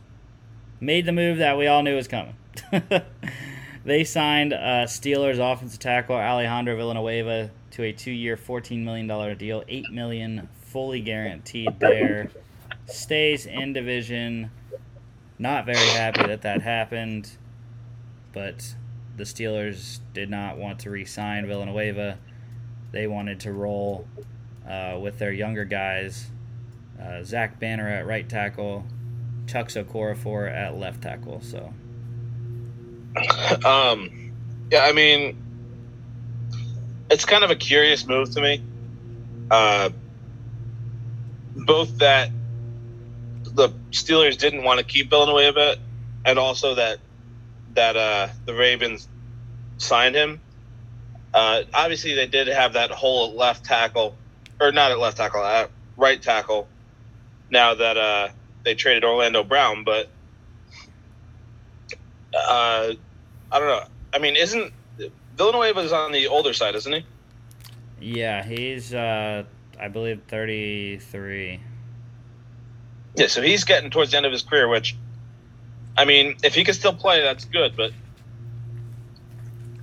Speaker 1: made the move that we all knew was coming. they signed uh, Steelers offensive tackle Alejandro Villanueva to a two-year, fourteen million dollar deal, eight million fully guaranteed. There, stays in division. Not very happy that that happened, but the Steelers did not want to re-sign Villanueva they wanted to roll uh, with their younger guys uh, Zach Banner at right tackle, Chuks Okorafor at left tackle. So,
Speaker 2: Um, yeah, I mean, it's kind of a curious move to me. Uh, both that the Steelers didn't want to keep Villanueva, and Away a bit, and also that that uh, the Ravens signed him. Uh, obviously, they did have that hole at left tackle, or not at left tackle, at right tackle. Now that uh, they traded Orlando Brown, but uh, I don't know. I mean, isn't Villanueva is on the older side, isn't he?
Speaker 1: yeah, he's, uh, I believe, 33.
Speaker 2: Yeah, so he's getting towards the end of his career, which, I mean, if he can still play, that's good. But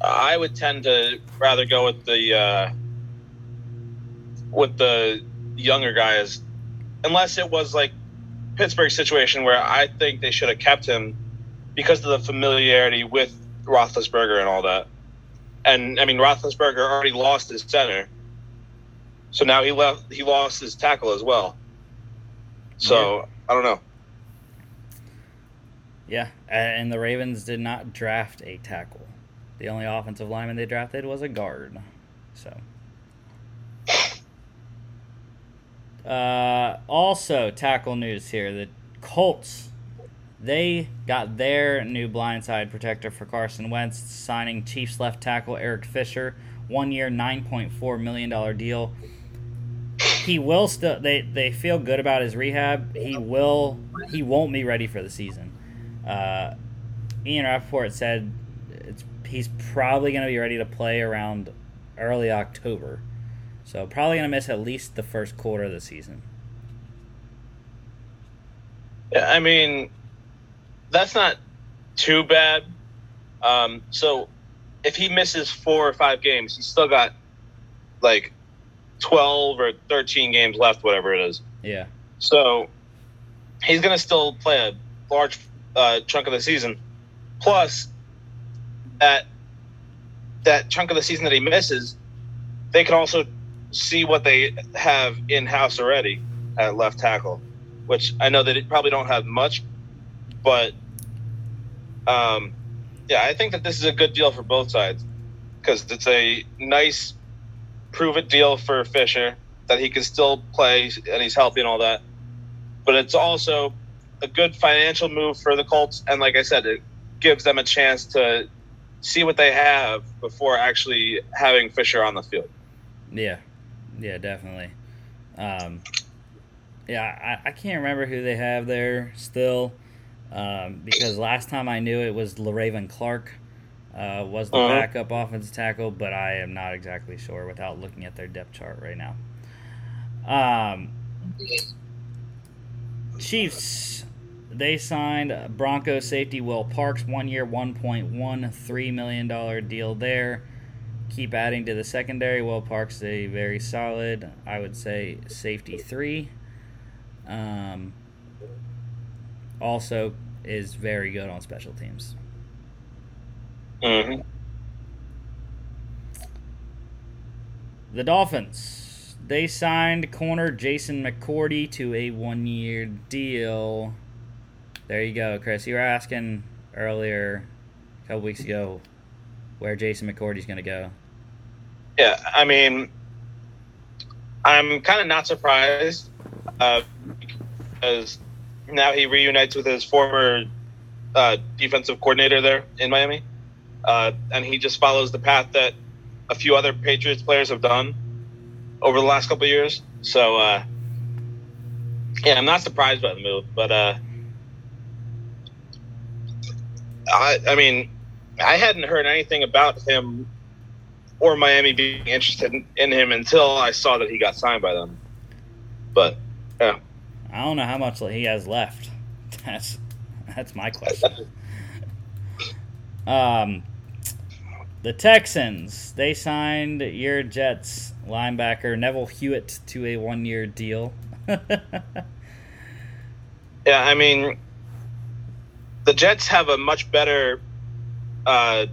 Speaker 2: I would tend to rather go with the uh, with the younger guys, unless it was like Pittsburgh situation where I think they should have kept him because of the familiarity with Roethlisberger and all that. And I mean, Roethlisberger already lost his center, so now he left. He lost his tackle as well. So I don't know.
Speaker 1: Yeah, and the Ravens did not draft a tackle. The only offensive lineman they drafted was a guard. So. Uh, also, tackle news here: the Colts they got their new blindside protector for Carson Wentz, signing Chiefs left tackle Eric Fisher, one year, nine point four million dollar deal. He will still. They they feel good about his rehab. He will. He won't be ready for the season. Uh, Ian Rapoport said he's probably going to be ready to play around early October. So probably going to miss at least the first quarter of the season.
Speaker 2: Yeah, I mean, that's not too bad. Um, so if he misses four or five games, he's still got like 12 or 13 games left, whatever it is.
Speaker 1: Yeah.
Speaker 2: So he's going to still play a large uh, chunk of the season. Plus, at that chunk of the season that he misses, they can also see what they have in house already at left tackle, which I know that it probably don't have much, but um, yeah, I think that this is a good deal for both sides because it's a nice prove it deal for Fisher that he can still play and he's healthy and all that, but it's also a good financial move for the Colts, and like I said, it gives them a chance to see what they have before actually having Fisher on the field.
Speaker 1: Yeah, yeah, definitely. Um, yeah, I, I can't remember who they have there still, um, because last time I knew it was Le'Raven Clark uh, was the uh-huh. backup offensive tackle, but I am not exactly sure without looking at their depth chart right now. Um, Chiefs they signed Bronco safety Will Parks, one year, $1.13 million deal there. Keep adding to the secondary. Will Parks a very solid, I would say, safety three. Um, also is very good on special teams.
Speaker 2: Mm-hmm.
Speaker 1: The Dolphins. They signed corner Jason McCourty to a one year deal. There you go, Chris. You were asking earlier, a couple weeks ago, where Jason McCourty's going to go.
Speaker 2: Yeah, I mean, I'm kind of not surprised uh, because now he reunites with his former uh, defensive coordinator there in Miami, uh, and he just follows the path that a few other Patriots players have done over the last couple years. So, uh, yeah, I'm not surprised by the move, but uh, I, I mean, I hadn't heard anything about him or Miami being interested in, in him until I saw that he got signed by them. But yeah,
Speaker 1: I don't know how much he has left. That's that's my question. Um, the Texans they signed your Jets linebacker Neville Hewitt to a one-year deal.
Speaker 2: yeah, I mean, the Jets have a much better uh,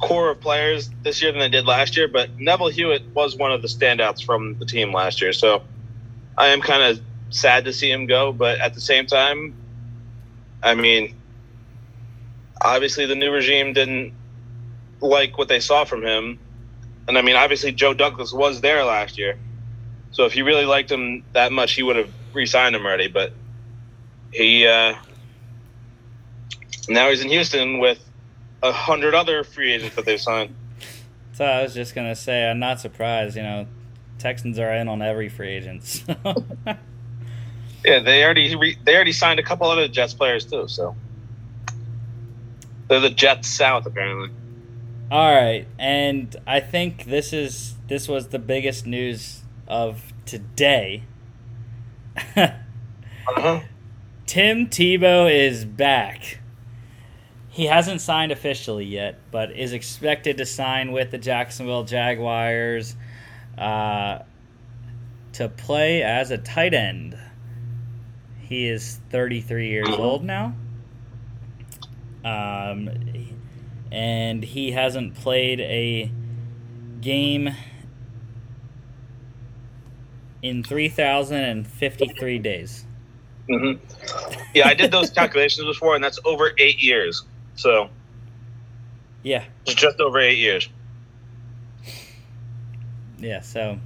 Speaker 2: core of players this year than they did last year, but Neville Hewitt was one of the standouts from the team last year. So I am kind of sad to see him go, but at the same time, I mean, obviously the new regime didn't like what they saw from him. And I mean, obviously Joe Douglas was there last year. So if he really liked him that much, he would have re signed him already. But he, uh, now he's in Houston with a hundred other free agents that they've signed.
Speaker 1: So I was just gonna say, I'm not surprised. You know, Texans are in on every free agent.
Speaker 2: yeah, they already re- they already signed a couple other Jets players too. So they're the Jets South apparently.
Speaker 1: All right, and I think this is this was the biggest news of today. uh-huh. Tim Tebow is back. He hasn't signed officially yet, but is expected to sign with the Jacksonville Jaguars uh, to play as a tight end. He is 33 years uh-huh. old now. Um, and he hasn't played a game in 3,053 days.
Speaker 2: Mm-hmm. Yeah, I did those calculations before, and that's over eight years. So,
Speaker 1: yeah,
Speaker 2: it's just over eight years.
Speaker 1: Yeah, so.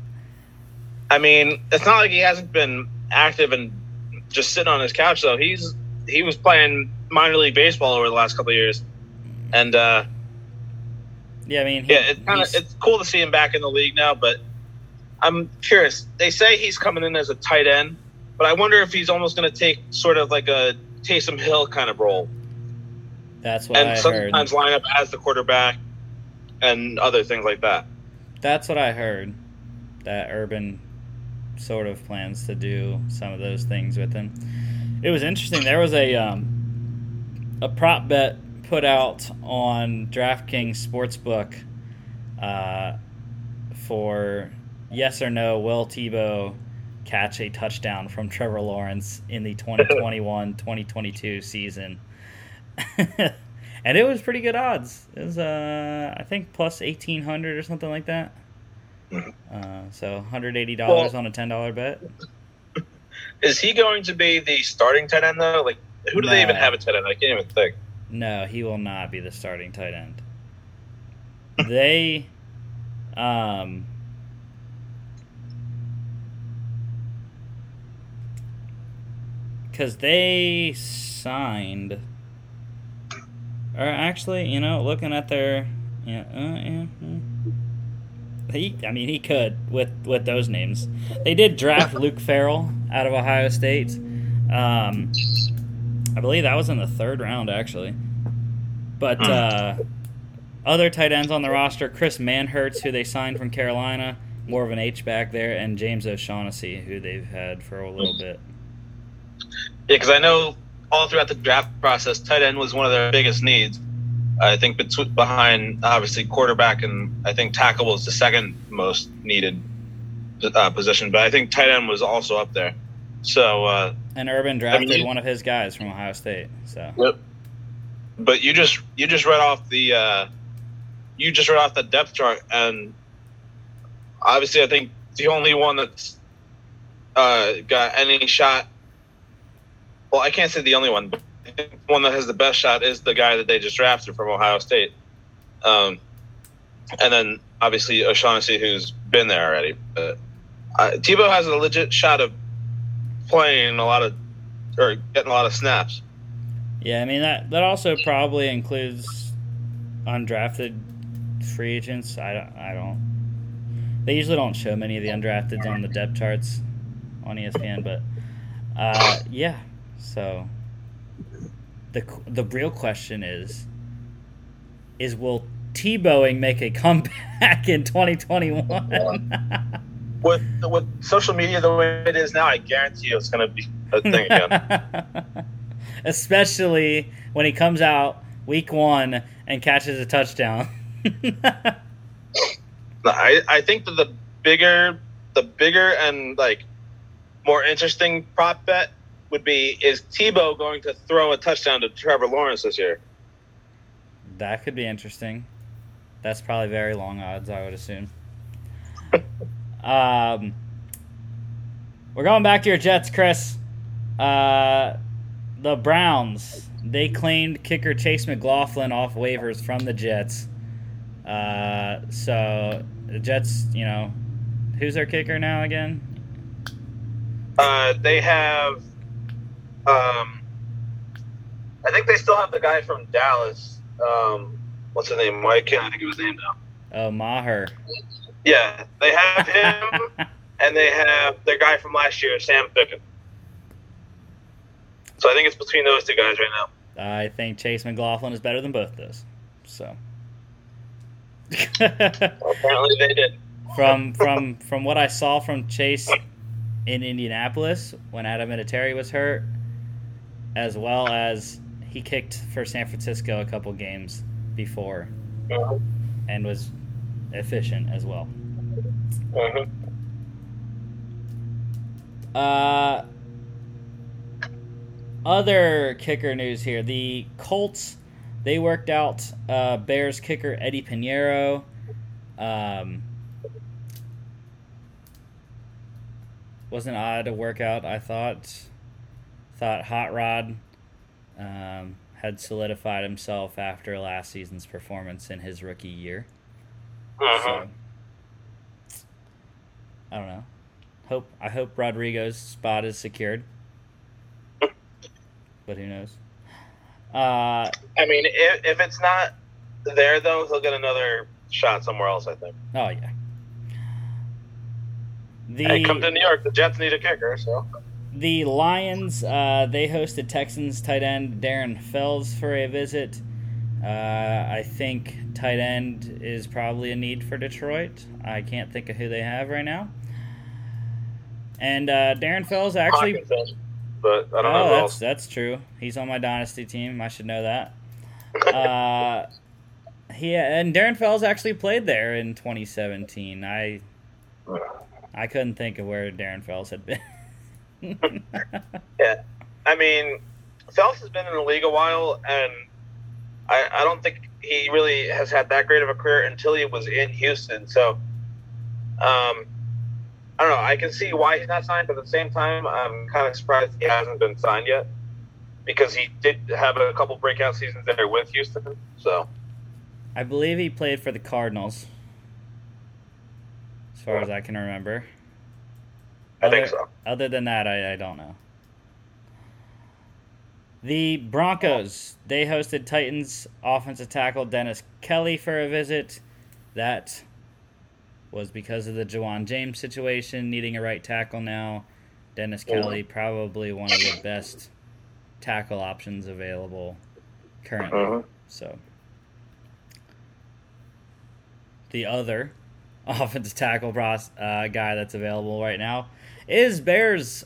Speaker 2: I mean, it's not like he hasn't been active and just sitting on his couch, though. He's he was playing minor league baseball over the last couple of years, and uh,
Speaker 1: Yeah, I mean, he-
Speaker 2: yeah, it's kind of it's cool to see him back in the league now. But I'm curious. They say he's coming in as a tight end, but I wonder if he's almost going to take sort of like a Taysom Hill kind of role,
Speaker 1: that's what
Speaker 2: and
Speaker 1: I heard.
Speaker 2: sometimes line up as the quarterback and other things like that.
Speaker 1: That's what I heard. That Urban sort of plans to do some of those things with him. It was interesting. There was a um, a prop bet put out on DraftKings Sportsbook uh, for yes or no will Tebow catch a touchdown from Trevor Lawrence in the 2021-2022 season. and it was pretty good odds. It was uh I think plus 1800 or something like that.
Speaker 2: Mhm.
Speaker 1: Uh, so $180
Speaker 2: Well-
Speaker 1: on a $10 bet.
Speaker 2: Is he going to be the starting tight end though? Like, who do they even have a tight end? I can't even think.
Speaker 1: No, he will not be the starting tight end. they um cuz they signed or actually, you know, looking at their yeah, uh, yeah, he I mean, he could with with those names. They did draft Luke Farrell out of Ohio State. Um I believe that was in the third round, actually. But
Speaker 2: Hmm.
Speaker 1: uh, other tight ends on the roster: Chris Manhertz, who they signed from Carolina, more of an H back there, and James O'Shaughnessy, who they've had for a little bit.
Speaker 2: Yeah, because I know all throughout the draft process, tight end was one of their biggest needs. I think between, behind obviously quarterback and I think tackle was the second most needed uh, position, but I think tight end was also up there. So, uh,
Speaker 1: And Urban drafted
Speaker 2: you-
Speaker 1: one of his guys from Ohio State. So
Speaker 2: Yep. but you just you just read off the uh, you just read off the depth chart, and obviously I think the only one that's uh, got any shot. Well, I can't say the only one, but one that has the best shot is the guy that they just drafted from Ohio State. Um, and then obviously O'Shaughnessy, who's been there already. But uh, Tebow has a legit shot of playing a lot of or getting a lot of snaps.
Speaker 1: yeah, I mean that that also probably includes undrafted free agents. I don't. I don't. They usually don't show many of the undrafteds on the depth charts on ESPN, but uh, yeah. So the the real question is is will Tebowing make a comeback in 2021?
Speaker 2: with with social media the way it is now, I guarantee you it's going to be a thing again.
Speaker 1: Especially when he comes out week one and catches a touchdown.
Speaker 2: I I think that the bigger the bigger and like more interesting prop bet would be is Tebow going to throw a touchdown to Trevor Lawrence this year?
Speaker 1: that could be interesting. That's probably very long odds, I would assume. um, we're going back to your Jets, Chris. Uh, the Browns they claimed kicker Chase McLaughlin off waivers from the Jets. Uh, so the Jets, you know, who's their kicker now again?
Speaker 2: Uh, they have, um, I think they still have the guy from Dallas. Um, what's his name? Why can't I think of his name now?
Speaker 1: Oh, Maher.
Speaker 2: Yeah, they have him, and they have their guy from last year, Sam Ficken. So I think it's between those two guys right now.
Speaker 1: I think Chase McLaughlin is better than both of those. So.
Speaker 2: Apparently they did.
Speaker 1: from from from what I saw from Chase in Indianapolis when Adam Vinatieri was hurt, as well as he kicked for San Francisco a couple games before
Speaker 2: Mhm.
Speaker 1: and was efficient as well.
Speaker 2: Mhm.
Speaker 1: Uh, other kicker news here: the Colts they worked out uh, Bears kicker Eddy Piñeiro. Um, wasn't odd to work out. I thought thought Hot Rod um, had solidified himself after last season's performance in his rookie year.
Speaker 2: Mhm.
Speaker 1: So I don't know. Hope I hope Rodrigo's spot is secured. but who knows? Uh,
Speaker 2: I mean, if, if it's not there though, he'll get another shot somewhere else. I think.
Speaker 1: oh yeah. The
Speaker 2: Hey, come to New York. The Jets need a kicker, so.
Speaker 1: The Lions uh, they hosted Texans tight end Darren Fells for a visit. Uh, I think tight end is probably a need for Detroit. I can't think of who they have right now. And uh, Darren Fells actually
Speaker 2: but I don't know
Speaker 1: oh,
Speaker 2: who
Speaker 1: that's
Speaker 2: else.
Speaker 1: that's true. He's on my dynasty team. I should know that. Uh, he and Darren Fells actually played there in 2017. I I couldn't think of where Darren Fells had been.
Speaker 2: Yeah, I mean, Fells has been in the league a while, and I, I don't think he really has had that great of a career until he was in Houston. So, um, I don't know. I can see why he's not signed, but at the same time, I'm kind of surprised he hasn't been signed yet because he did have a couple breakout seasons there with Houston. So,
Speaker 1: I believe he played for the Cardinals, as far as I can remember.
Speaker 2: I think so.
Speaker 1: Other than that, I, I don't know. The Broncos, they hosted Titans offensive tackle Dennis Kelly for a visit. That was because of the Ja'Wuan James situation, needing a right tackle now. Dennis Kelly, probably one of the best tackle options available currently.
Speaker 2: Mhm.
Speaker 1: So, the other offensive tackle uh, guy that's available right now is Bears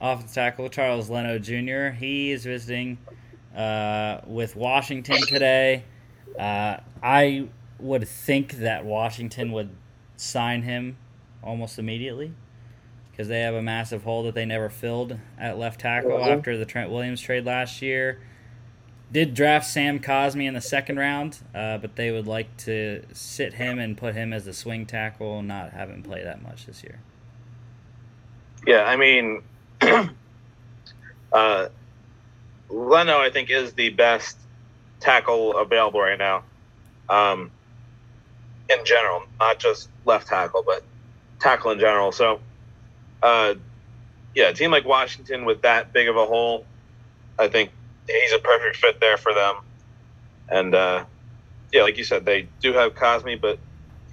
Speaker 1: offensive tackle Charles Leno Jr. He is visiting uh, with Washington today. Uh, I would think that Washington would sign him almost immediately because they have a massive hole that they never filled at left tackle
Speaker 2: Mhm.
Speaker 1: after the Trent Williams trade last year. Did draft Sam Cosmi in the second round, uh, but they would like to sit him and put him as a swing tackle, not have him play that much this year.
Speaker 2: Yeah, I mean, uh, Leno, I think, is the best tackle available right now. Um, in general, not just left tackle, but tackle in general. So, uh, yeah, a team like Washington with that big of a hole, I think he's a perfect fit there for them. And uh, yeah, like you said, they do have Cosmi, but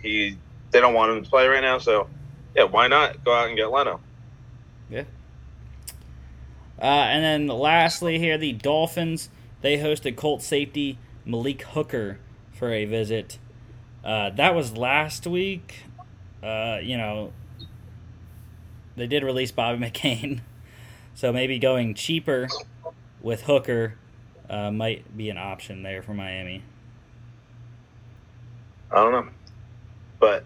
Speaker 2: he they don't want him to play right now. So, yeah, why not go out and get Leno?
Speaker 1: Uh, and then lastly, here the Dolphins they hosted Colt safety Malik Hooker for a visit. Uh, that was last week. Uh, you know, they did release Bobby McCain, so maybe going cheaper with Hooker uh, might be an option there for Miami.
Speaker 2: I don't know, but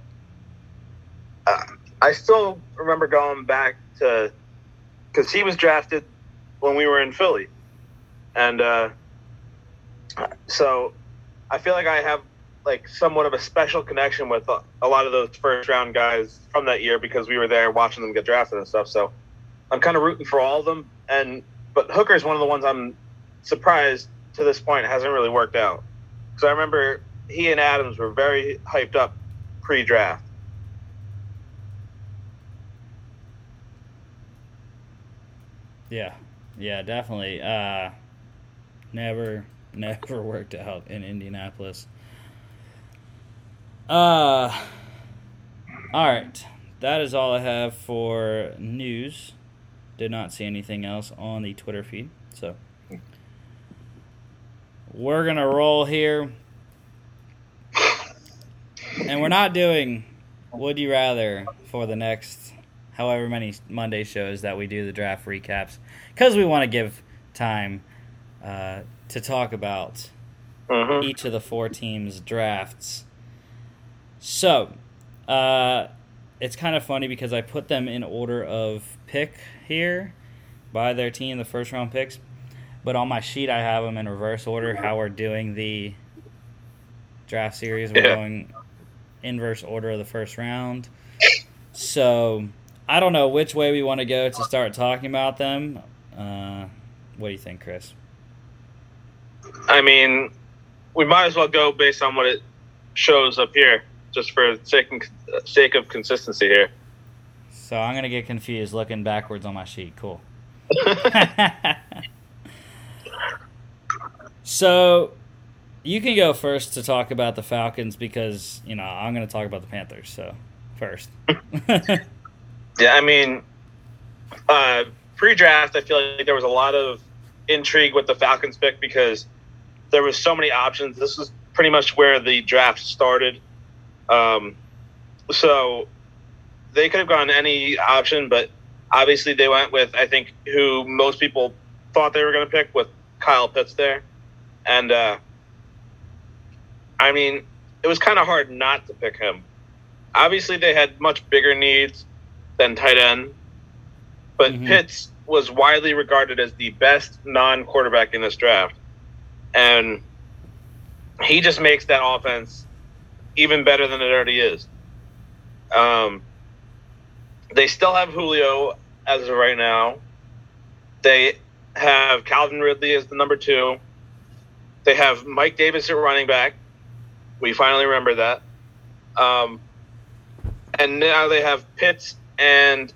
Speaker 2: uh, I still remember going back to because he was drafted when we were in Philly, and uh, so I feel like I have like somewhat of a special connection with a, lot of those first round guys from that year because we were there watching them get drafted and stuff. So I'm kind of rooting for all of them, and but Hooker is one of the ones I'm surprised to this point hasn't really worked out because I remember he and Adams were very hyped up pre-draft.
Speaker 1: Yeah, yeah, definitely. Uh, never, never worked out in Indianapolis. Uh, all right, that is all I have for news. Did not see anything else on the Twitter feed, so we're gonna roll here, and we're not doing would you rather for the next however many Monday shows that we do the draft recaps because we want to give time uh, to talk about
Speaker 2: Mm-hmm.
Speaker 1: each of the four teams' drafts. So, uh, it's kind of funny because I put them in order of pick here by their team, the first round picks. But on my sheet, I have them in reverse order. How we're doing the draft series, we're
Speaker 2: Yeah.
Speaker 1: going inverse order of the first round. So I don't know which way we want to go to start talking about them. Uh, what do you think, Chris?
Speaker 2: I mean, we might as well go based on what it shows up here, just for the sake, sake of consistency here.
Speaker 1: So I'm gonna get confused looking backwards on my sheet. Cool. So you can go first to talk about the Falcons because you know I'm going to talk about the Panthers. So first.
Speaker 2: yeah, I mean, uh, pre-draft, I feel like there was a lot of intrigue with the Falcons pick because there was so many options. This was pretty much where the draft started. Um, so they could have gone any option, but obviously they went with I think who most people thought they were going to pick with Kyle Pitts there, and uh, I mean it was kind of hard not to pick him. Obviously they had much bigger needs than tight end, but mm-hmm. Pitts was widely regarded as the best non-quarterback in this draft, and he just makes that offense even better than it already is. Um, they still have Julio as of right now. They have Calvin Ridley as the number two. They have Mike Davis at running back. We finally remember that. Um, and now they have Pitts and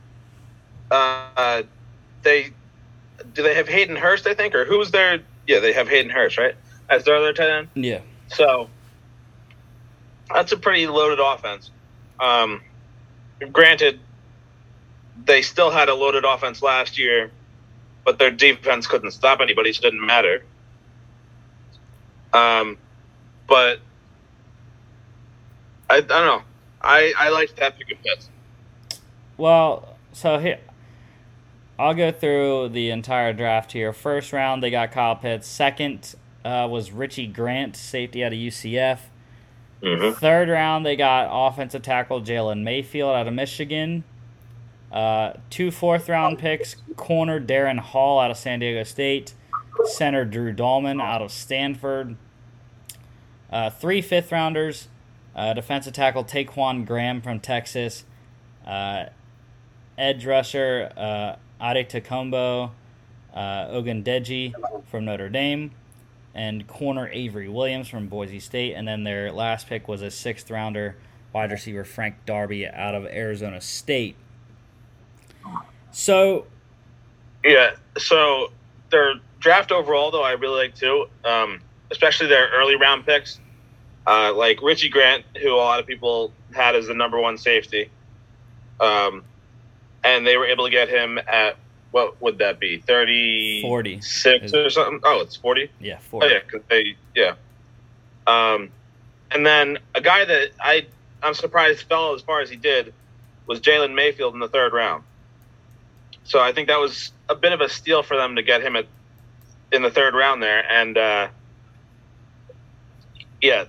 Speaker 2: uh, they do they have Hayden Hurst? I think, or who's their? Yeah, they have Hayden Hurst, right, as their other tight end.
Speaker 1: Yeah.
Speaker 2: So that's a pretty loaded offense. Um, granted, they still had a loaded offense last year, but their defense couldn't stop anybody, so it didn't matter. Um, but I, I don't know. I I liked that pick of Pitts.
Speaker 1: Well, so here I'll go through the entire draft here. First round, they got Kyle Pitts. Second uh, was Richie Grant, safety out of UCF. Mm-hmm. Third round, they got offensive tackle Jalen Mayfield out of Michigan. Uh, two fourth round picks corner Darren Hall out of San Diego State, center Drew Dalman out of Stanford. Uh, three fifth rounders uh, defensive tackle Ta'Quon Graham from Texas, uh, edge rusher uh, Adetokunbo uh, Ogundeji from Notre Dame, and corner Avery Williams from Boise State. And then their last pick was a sixth rounder wide receiver Frank Darby out of Arizona State. So,
Speaker 2: yeah. So their draft overall, though, I really like too, um, especially their early round picks, uh, like Richie Grant, who a lot of people had as the number one safety, um, and they were able to get him at what would that be 30 46 or something? Oh it's 40
Speaker 1: yeah 40
Speaker 2: oh, yeah cause they, yeah. Um and then a guy that i i'm surprised fell as far as he did was jalen mayfield in the third round. So I think that was a bit of a steal for them to get him at in the third round there, and uh, yeah,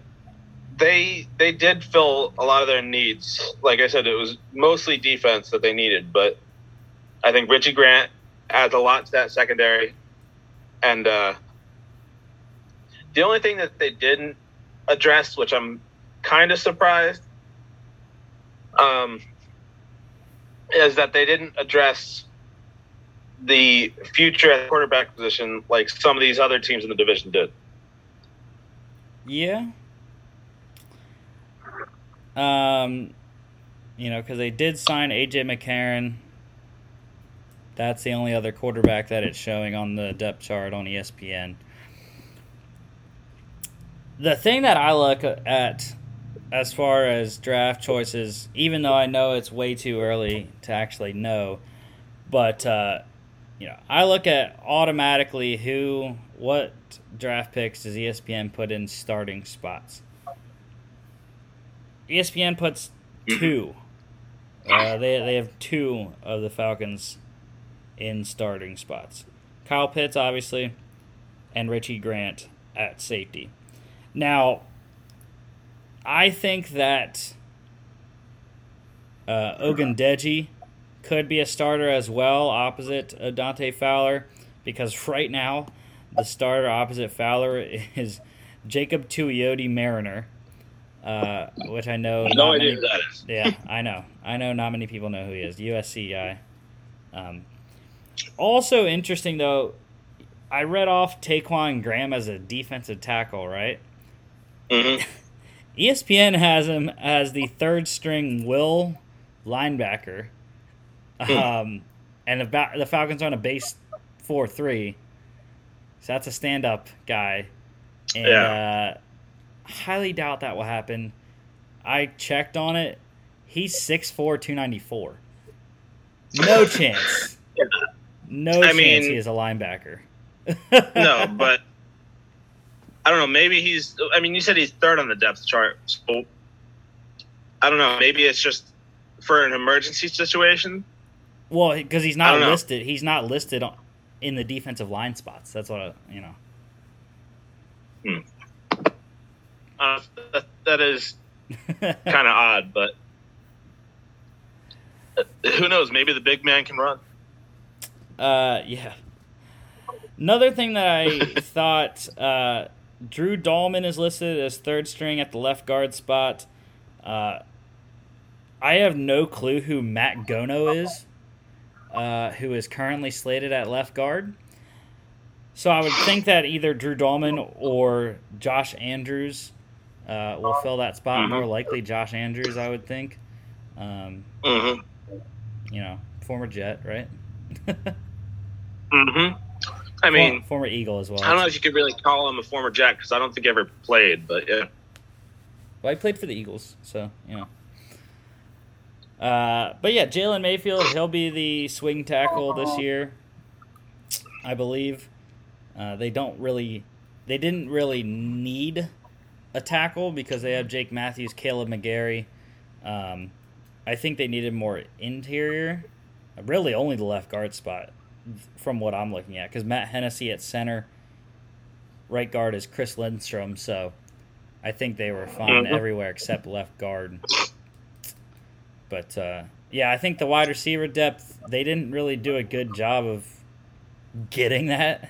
Speaker 2: they they did fill a lot of their needs. Like I said, it was mostly defense that they needed, but I think Richie Grant adds a lot to that secondary, and uh, the only thing that they didn't address, which I'm kind of surprised, um, is that they didn't address the future quarterback position like some of these other teams in the division did.
Speaker 1: Yeah. Um, you know, because they did sign AJ McCarron. That's the only other quarterback that it's showing on the depth chart on ESPN. The thing that I look at as far as draft choices, even though I know it's way too early to actually know, but uh, you know, I look at automatically who, what draft picks does ESPN put in starting spots. ESPN puts two. Uh, they they have two of the Falcons in starting spots. Kyle Pitts, obviously, and Richie Grant at safety. Now, I think that uh, Ogundeji could be a starter as well, opposite of Dante Fowler, because right now the starter opposite Fowler is Jacob Tuioti Mariner, uh, which I know.
Speaker 2: No idea who that is.
Speaker 1: yeah, I know. I know not many people know who he is. USC guy. Um, also interesting though, I read off Ta'Quon Graham as a defensive tackle, right?
Speaker 2: Mm-hmm.
Speaker 1: ESPN has him as the third string will linebacker Hmm. Um, and the, the Falcons are on a base 4 3. So that's a stand up guy. and uh, highly doubt that will happen. I checked on it. He's 6'4", 294. No chance. No
Speaker 2: I
Speaker 1: chance
Speaker 2: mean-
Speaker 1: he is a linebacker.
Speaker 2: no, but I don't know. Maybe he's. I mean, you said he's third on the depth chart, so I don't know. Maybe it's just for an emergency situation.
Speaker 1: well, because he's not
Speaker 2: don't know.
Speaker 1: listed. He's not listed in the defensive line spots. That's what I, you know. Hmm.
Speaker 2: Uh, that, that is kind of odd, but uh, who knows? Maybe the big man can run.
Speaker 1: Uh, yeah. Another thing that I thought, uh, Drew Dalman is listed as third string at the left guard spot. Uh, I have no clue who Matt Gono is, uh, who is currently slated at left guard. So I would think that either Drew Dalman or Josh Andrews uh, will fill that spot.
Speaker 2: Mhm.
Speaker 1: More likely Josh Andrews, I would think. Um,
Speaker 2: Mm-hmm.
Speaker 1: you know, former Jet, right?
Speaker 2: Mm-hmm. I mean,
Speaker 1: For- former Eagle as well.
Speaker 2: I don't know if you could really call him a former Jet because I don't think he ever played, but yeah.
Speaker 1: Well, he played for the Eagles, so you know. Uh, but yeah, Jalen Mayfield, he'll be the swing tackle this year, I believe. Uh, they don't really, they didn't really need a tackle because they have Jake Matthews, Kaleb McGary. Um, I think they needed more interior, really only the left guard spot, from what I'm looking at, because Matt Hennessy at center, right guard is Chris Lindstrom, so. I think they were fine
Speaker 2: Mhm.
Speaker 1: everywhere except left guard. But uh, yeah, I think the wide receiver depth they didn't really do a good job of getting that.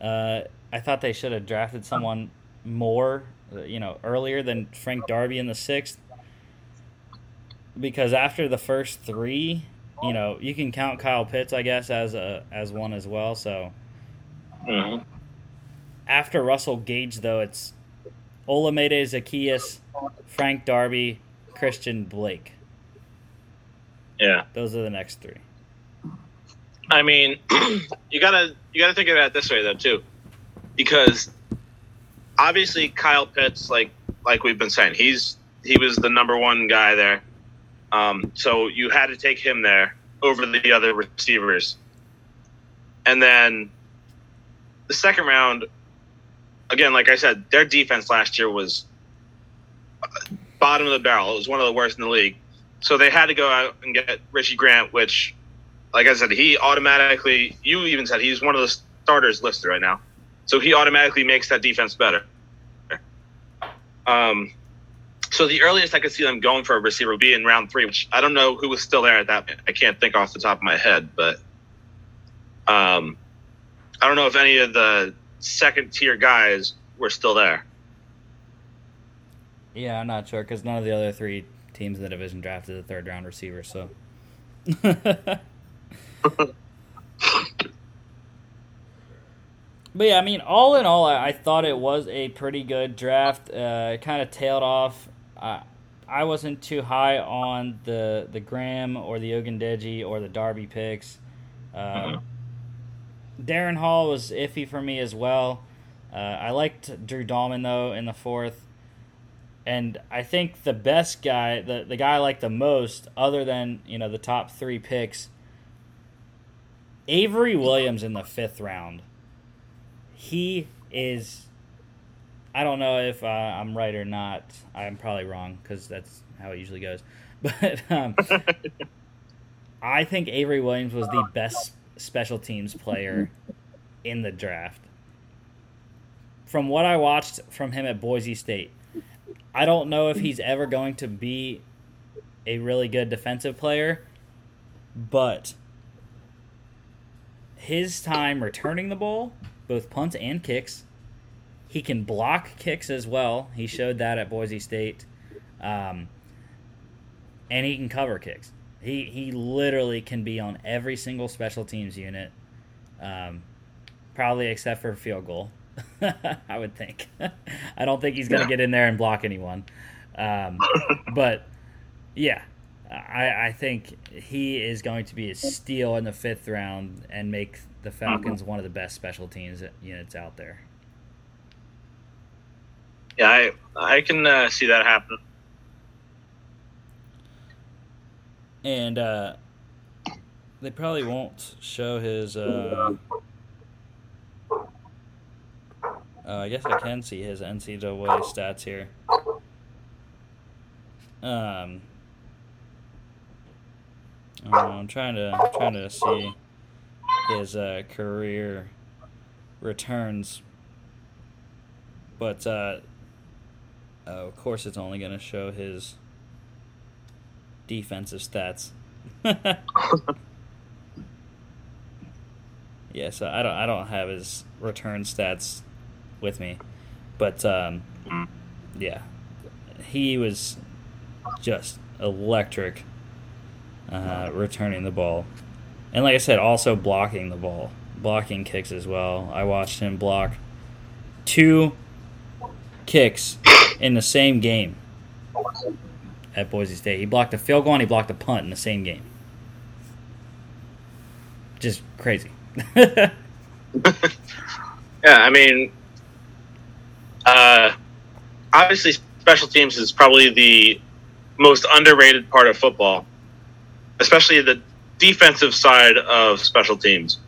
Speaker 1: Uh, I thought they should have drafted someone more, you know, earlier than Frank Darby in the sixth. Because after the first three, you know, you can count Kyle Pitts, I guess, as a as one as well. So
Speaker 2: Mm-hmm.
Speaker 1: after Russell Gage, though, it's Olamide Zaccheaus, Frank Darby, Christian Blake.
Speaker 2: Yeah.
Speaker 1: Those are the next three.
Speaker 2: I mean, you gotta you gotta think of it this way though too, because obviously Kyle Pitts, like like we've been saying, he's he was the number one guy there. Um, so you had to take him there over the other receivers, and then the second round, again, like I said, their defense last year was bottom of the barrel. It was one of the worst in the league. So they had to go out and get Richie Grant, which like I said, he automatically. You even said he's one of the starters listed right now, so he automatically makes that defense better. Um, so the earliest I could see them going for a receiver would be in round three, which I don't know who was still there at that. I can't think off the top of my head, but um, I don't know if any of the second tier guys were still there.
Speaker 1: Yeah, I'm not sure because none of the other three teams in the division drafted a third round receiver. So. But yeah, I mean, all in all, I, I thought it was a pretty good draft. Uh, it kind of tailed off. Uh, I wasn't too high on the the Graham or the Ogundeji or the Darby picks. Uh,
Speaker 2: Mhm.
Speaker 1: Darren Hall was iffy for me as well. Uh, I liked Drew Dalman though in the fourth, and I think the best guy, the the guy I like the most, other than you know the top three picks, Avery Williams in the fifth round. He is. I don't know if uh, I'm right or not. I'm probably wrong because that's how it usually goes. But um, I think Avery Williams was the best special teams player in the draft. From what I watched from him at Boise State, I don't know if he's ever going to be a really good defensive player, but his time returning the ball, both punts and kicks, he can block kicks as well. He showed that at Boise State. Um, and he can cover kicks. He he literally can be on every single special teams unit, um, probably except for field goal. I would think. I don't think he's going to
Speaker 2: Yeah.
Speaker 1: get in there and block anyone. Um, but yeah, I, I think he is going to be a steal in the fifth round and make the Falcons one of the best special teams units out there.
Speaker 2: Yeah, I I can uh, see that happening.
Speaker 1: And uh, they probably won't show his. Uh, uh, I guess I can see his NCAA stats here. Um, uh, I'm trying to trying to see his uh, career returns, but uh, oh, of course it's only going to show his defensive stats. yeah, so I don't I don't have his return stats with me, but um, yeah, he was just electric uh, returning the ball, and like I said, also blocking the ball, blocking kicks as well. I watched him block two kicks in the same game at Boise State. He blocked a field goal and he blocked a punt in the same game. Just crazy.
Speaker 2: yeah, I mean, uh, obviously, special teams is probably the most underrated part of football, especially the defensive side of special teams.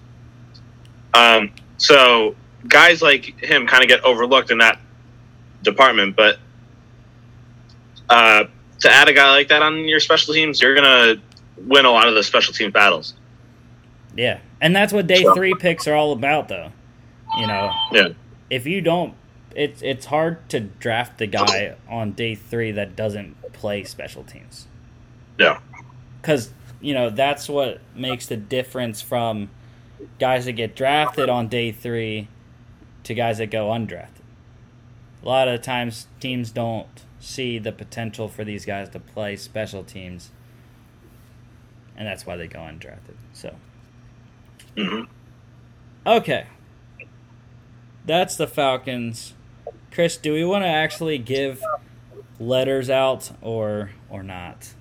Speaker 2: Um, so guys like him kind of get overlooked in that department, but uh, to add a guy like that on your special teams, you're gonna win a lot of the special team battles.
Speaker 1: Yeah, and that's what day
Speaker 2: So-
Speaker 1: three picks are all about, though. You know,
Speaker 2: Yeah,
Speaker 1: if you don't, it's it's hard to draft the guy on day three that doesn't play special teams.
Speaker 2: yeah,
Speaker 1: because you know that's what makes the difference from guys that get drafted on day three to guys that go undrafted. A lot of times, teams don't see the potential for these guys to play special teams, and that's why they go undrafted. So,
Speaker 2: hmm
Speaker 1: okay, that's the Falcons. Chris, do we want to actually give letters out or or not?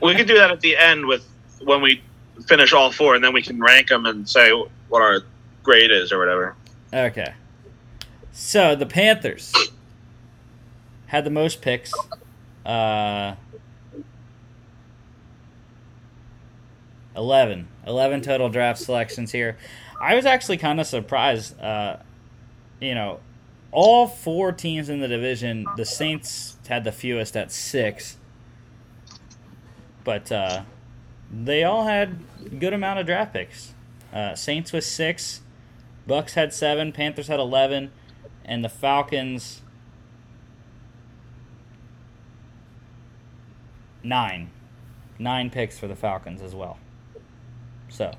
Speaker 2: We could do that at the end with when we finish all four, and then we can rank them and say what our grade is or whatever.
Speaker 1: Okay. So the Panthers had the most picks. Uh, 11. 11 total draft selections here. I was actually kind of surprised. Uh, you know, all four teams in the division, the Saints had the fewest at six. But uh, they all had good amount of draft picks. Uh, Saints was six. Bucs had seven, Panthers had eleven, and the Falcons nine. Nine picks for the Falcons as well. So a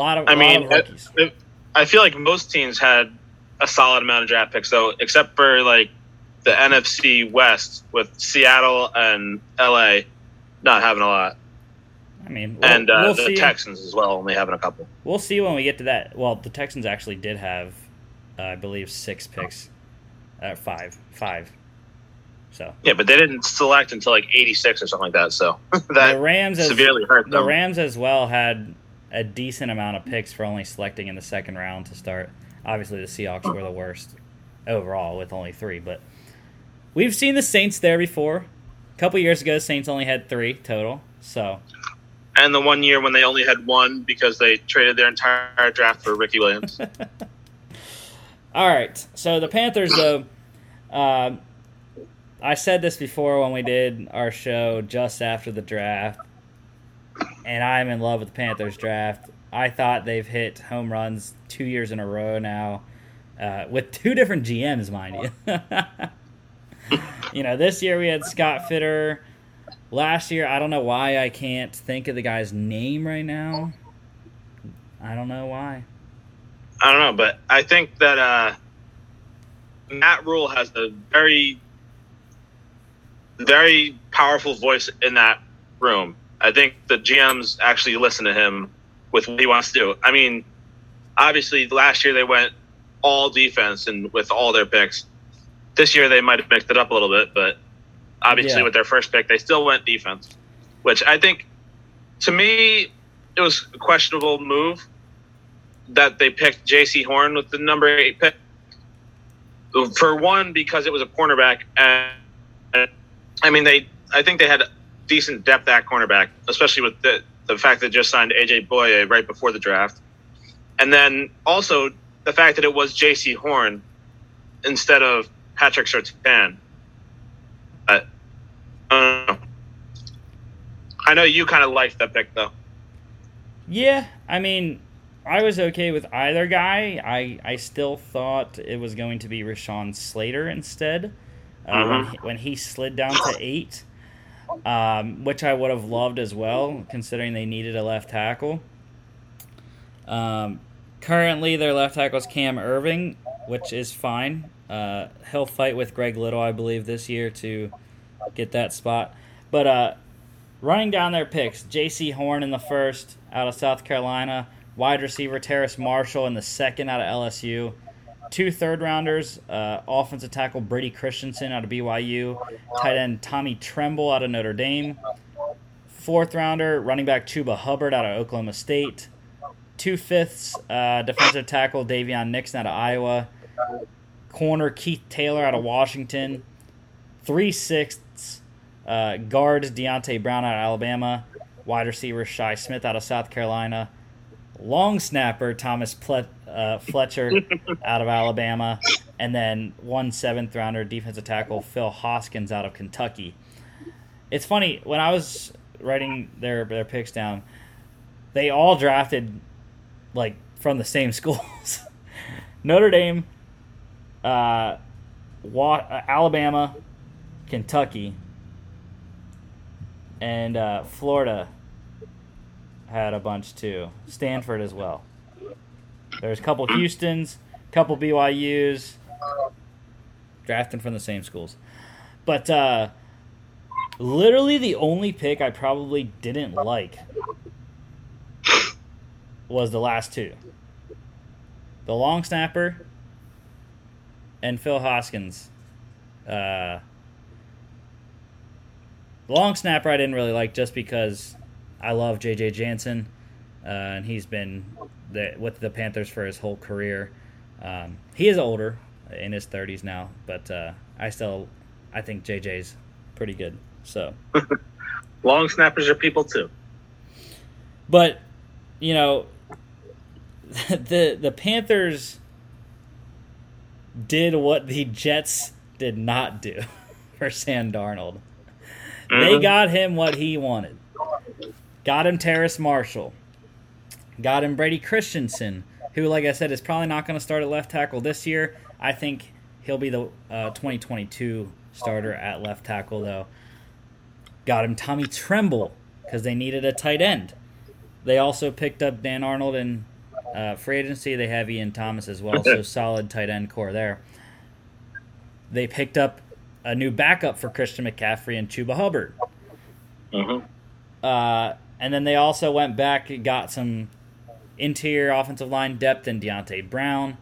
Speaker 1: lot of
Speaker 2: I
Speaker 1: lot
Speaker 2: mean,
Speaker 1: of rookies.
Speaker 2: it- I feel like most teams had a solid amount of draft picks, though, except for like the NFC West with Seattle and LA not having a lot,
Speaker 1: I mean, we'll,
Speaker 2: and uh,
Speaker 1: we'll
Speaker 2: the
Speaker 1: see.
Speaker 2: Texans as well only having a couple.
Speaker 1: We'll see when we get to that. Well, the Texans actually did have, uh, I believe, six picks. Uh, five, five. So
Speaker 2: Yeah, but they didn't select until like 86 or something like that, so
Speaker 1: the
Speaker 2: that
Speaker 1: Rams, as,
Speaker 2: severely hurt
Speaker 1: the. Rams as well had a decent amount of picks for only selecting in the second round to start. Obviously, the Seahawks were the worst overall with only three, but we've seen the Saints there before. A couple years ago, Saints only had three total. So
Speaker 2: and the one year when they only had one because they traded their entire draft for Ricky Williams.
Speaker 1: All right. So the Panthers, though, um, I said this before when we did our show just after the draft, and I'm in love with the Panthers draft. I thought they've hit home runs two years in a row now, uh, with two different GMs, mind you. you know, this year we had Scott Fitter. Last year, I don't know why I can't think of the guy's name right now. I don't know why.
Speaker 2: I don't know, but I think that uh, Matt Rhule has a very, very powerful voice in that room. I think the GMs actually listen to him with what he wants to do. I mean, obviously, last year they went all defense and with all their picks. This year they might have mixed it up a little bit, but obviously
Speaker 1: Yeah.
Speaker 2: with their first pick they still went defense, which I think, to me, it was a questionable move that they picked Jaycee Horn with the number eight pick. for one because it was a cornerback, and, I mean they. I think they had decent depth at cornerback, especially with the the fact that they just signed AJ Bouye right before the draft, and then also the fact that it was Jaycee Horn instead of Patrick Surtain. But uh, I know you kind of liked that pick though.
Speaker 1: Yeah, I mean, I was okay with either guy. I, I still thought it was going to be Rashawn Slater instead uh, mm-hmm. when, he, when he slid down to eight, um, which I would have loved as well, considering they needed a left tackle. Um, currently, their left tackle is Cam Erving, which is fine. Uh, he'll fight with Greg Little, I believe, this year to get that spot. But uh, running down their picks, Jaycee Horn in the first out of South Carolina, wide receiver Terrace Marshall in the second out of LSU, two third rounders, uh, offensive tackle Brady Christensen out of BYU, tight end Tommy Tremble out of Notre Dame, fourth rounder running back Chuba Hubbard out of Oklahoma State, two fifths uh, defensive tackle Daviyon Nixon out of Iowa, corner Keith Taylor out of Washington, three sixths uh, guard Deonte Brown out of Alabama, wide receiver Shi Smith out of South Carolina, long snapper Thomas Ple- uh, Fletcher out of Alabama, and then one seventh rounder defensive tackle Phil Hoskins out of Kentucky. It's funny when I was writing their their picks down, they all drafted like from the same schools. Notre Dame, uh, Wa- Alabama, Kentucky, and uh, Florida had a bunch too. Stanford as well. There's a couple Houston's, couple BYU's, drafting from the same schools. But uh, literally the only pick I probably didn't like was the last two. The long snapper and Phil Hoskins. Uh, long snapper I didn't really like just because I love J.J. Jansen, uh, and he's been the, with the Panthers for his whole career. Um, he is older, in his 30s now, but uh, I still I think J.J.'s pretty good. So
Speaker 2: long snappers are people too.
Speaker 1: But you know, the the Panthers did what the Jets did not do for Sam Darnold. Mm-hmm. They got him what he wanted. Got him Terrace Marshall. Got him Brady Christensen, who, like I said, is probably not going to start at left tackle this year. I think he'll be the uh, 2022 starter at left tackle, though. Got him Tommy Tremble because they needed a tight end. They also picked up Dan Arnold in uh, free agency. They have Ian Thomas as well, so solid tight end core there. They picked up a new backup for Christian McCaffrey and Chuba Hubbard.
Speaker 2: Uh-huh.
Speaker 1: Uh, and then they also went back and got some interior offensive line depth in Deonte Brown,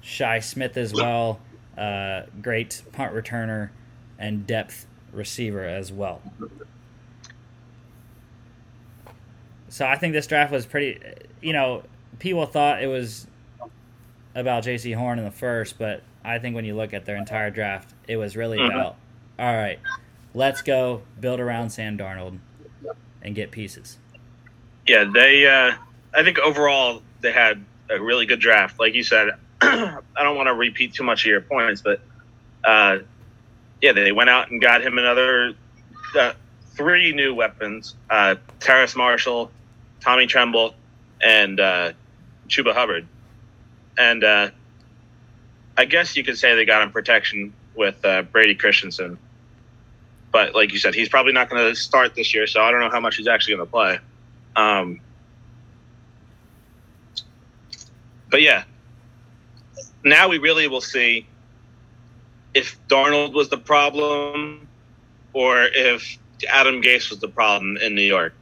Speaker 1: Shi Smith as well, uh, great punt returner, and depth receiver as well. So I think this draft was pretty. You know, people thought it was about Jaycee Horn in the first, but I think when you look at their entire draft, it was really mm-hmm. about all right, let's go build around Sam Darnold and get pieces.
Speaker 2: Yeah, they. Uh, I think overall they had a really good draft. Like you said, I don't want to repeat too much of your points, but uh, yeah, they went out and got him another uh, three new weapons: uh, Terrace Marshall, Tommy Tremble, and uh, Chuba Hubbard. And uh, I guess you could say they got him protection with uh, Brady Christensen. But like you said, he's probably not going to start this year, so I don't know how much he's actually going to play. Um, but yeah, now we really will see if Darnold was the problem or if Adam Gase was the problem in New York.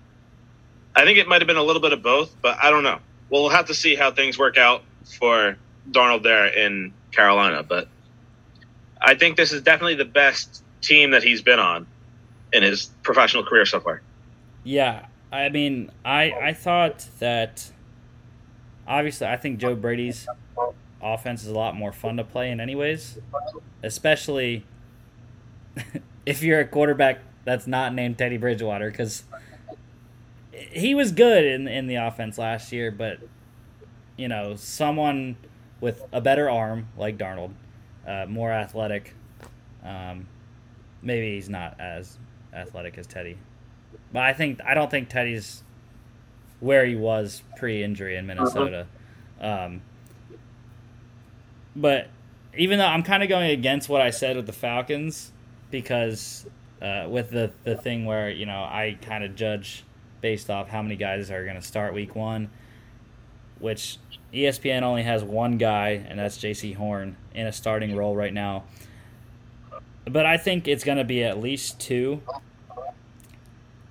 Speaker 2: I think it might have been a little bit of both, but I don't know. We'll have to see how things work out for Darnold there in Carolina. But I think this is definitely the best team that he's been on in his professional career so far.
Speaker 1: Yeah, I mean, I I thought that obviously I think Joe Brady's offense is a lot more fun to play in, anyways. Especially if you're a quarterback that's not named Teddy Bridgewater, because he was good in in the offense last year, but you know, someone with a better arm like Darnold, uh, more athletic. Um, maybe he's not as athletic as Teddy, but I think I don't think Teddy's where he was pre-injury in Minnesota. Um, but even though I'm kind of going against what I said with the Falcons, because uh, with the the thing where you know I kind of judge based off how many guys are going to start Week One, which ESPN only has one guy, and that's Jaycee Horn in a starting role right now. But I think it's going to be at least two.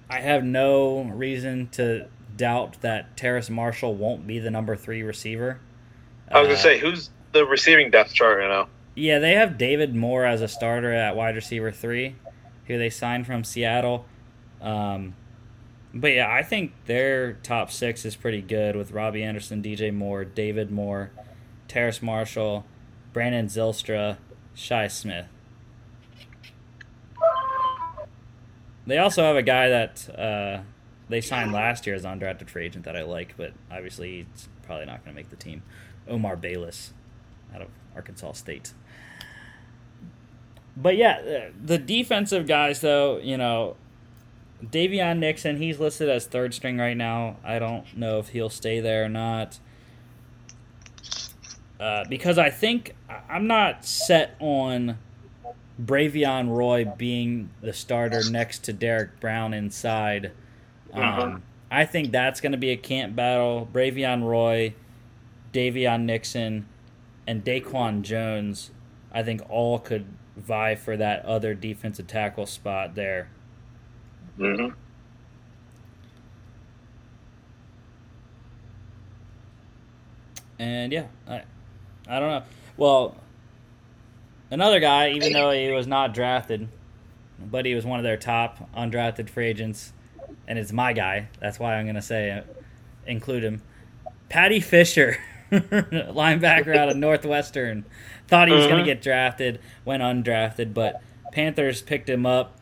Speaker 1: I have no reason to doubt that Terrace Marshall won't be the number three receiver.
Speaker 2: I was gonna uh, say, who's the receiving depth chart right now?
Speaker 1: Yeah, they have David Moore as a starter at wide receiver three, who they signed from Seattle. Um, but yeah, I think their top six is pretty good with Robbie Anderson, DJ Moore, David Moore, Terrace Marshall, Brandon Zylstra, Shi Smith. They also have a guy that uh, they signed last year as undrafted free agent that I like, but obviously he's probably not going to make the team. Omar Bayless out of Arkansas State. But yeah, the defensive guys, though, you know, Daviyon Nixon, he's listed as third string right now. I don't know if he'll stay there or not. Uh, because I think I'm not set on Bravion Roy being the starter next to Derrick Brown inside. Um, uh-huh. I think that's going to be a camp battle. Bravion Roy, Daviyon Nixon, and Daquan Jones, I think all could vie for that other defensive tackle spot there. Mm-hmm. And yeah, I, I don't know. Well, another guy, even though he was not drafted, but he was one of their top undrafted free agents, and it's my guy. That's why I'm gonna say uh, include him. Paddy Fisher, linebacker out of Northwestern, thought he was uh-huh. gonna get drafted, went undrafted, but Panthers picked him up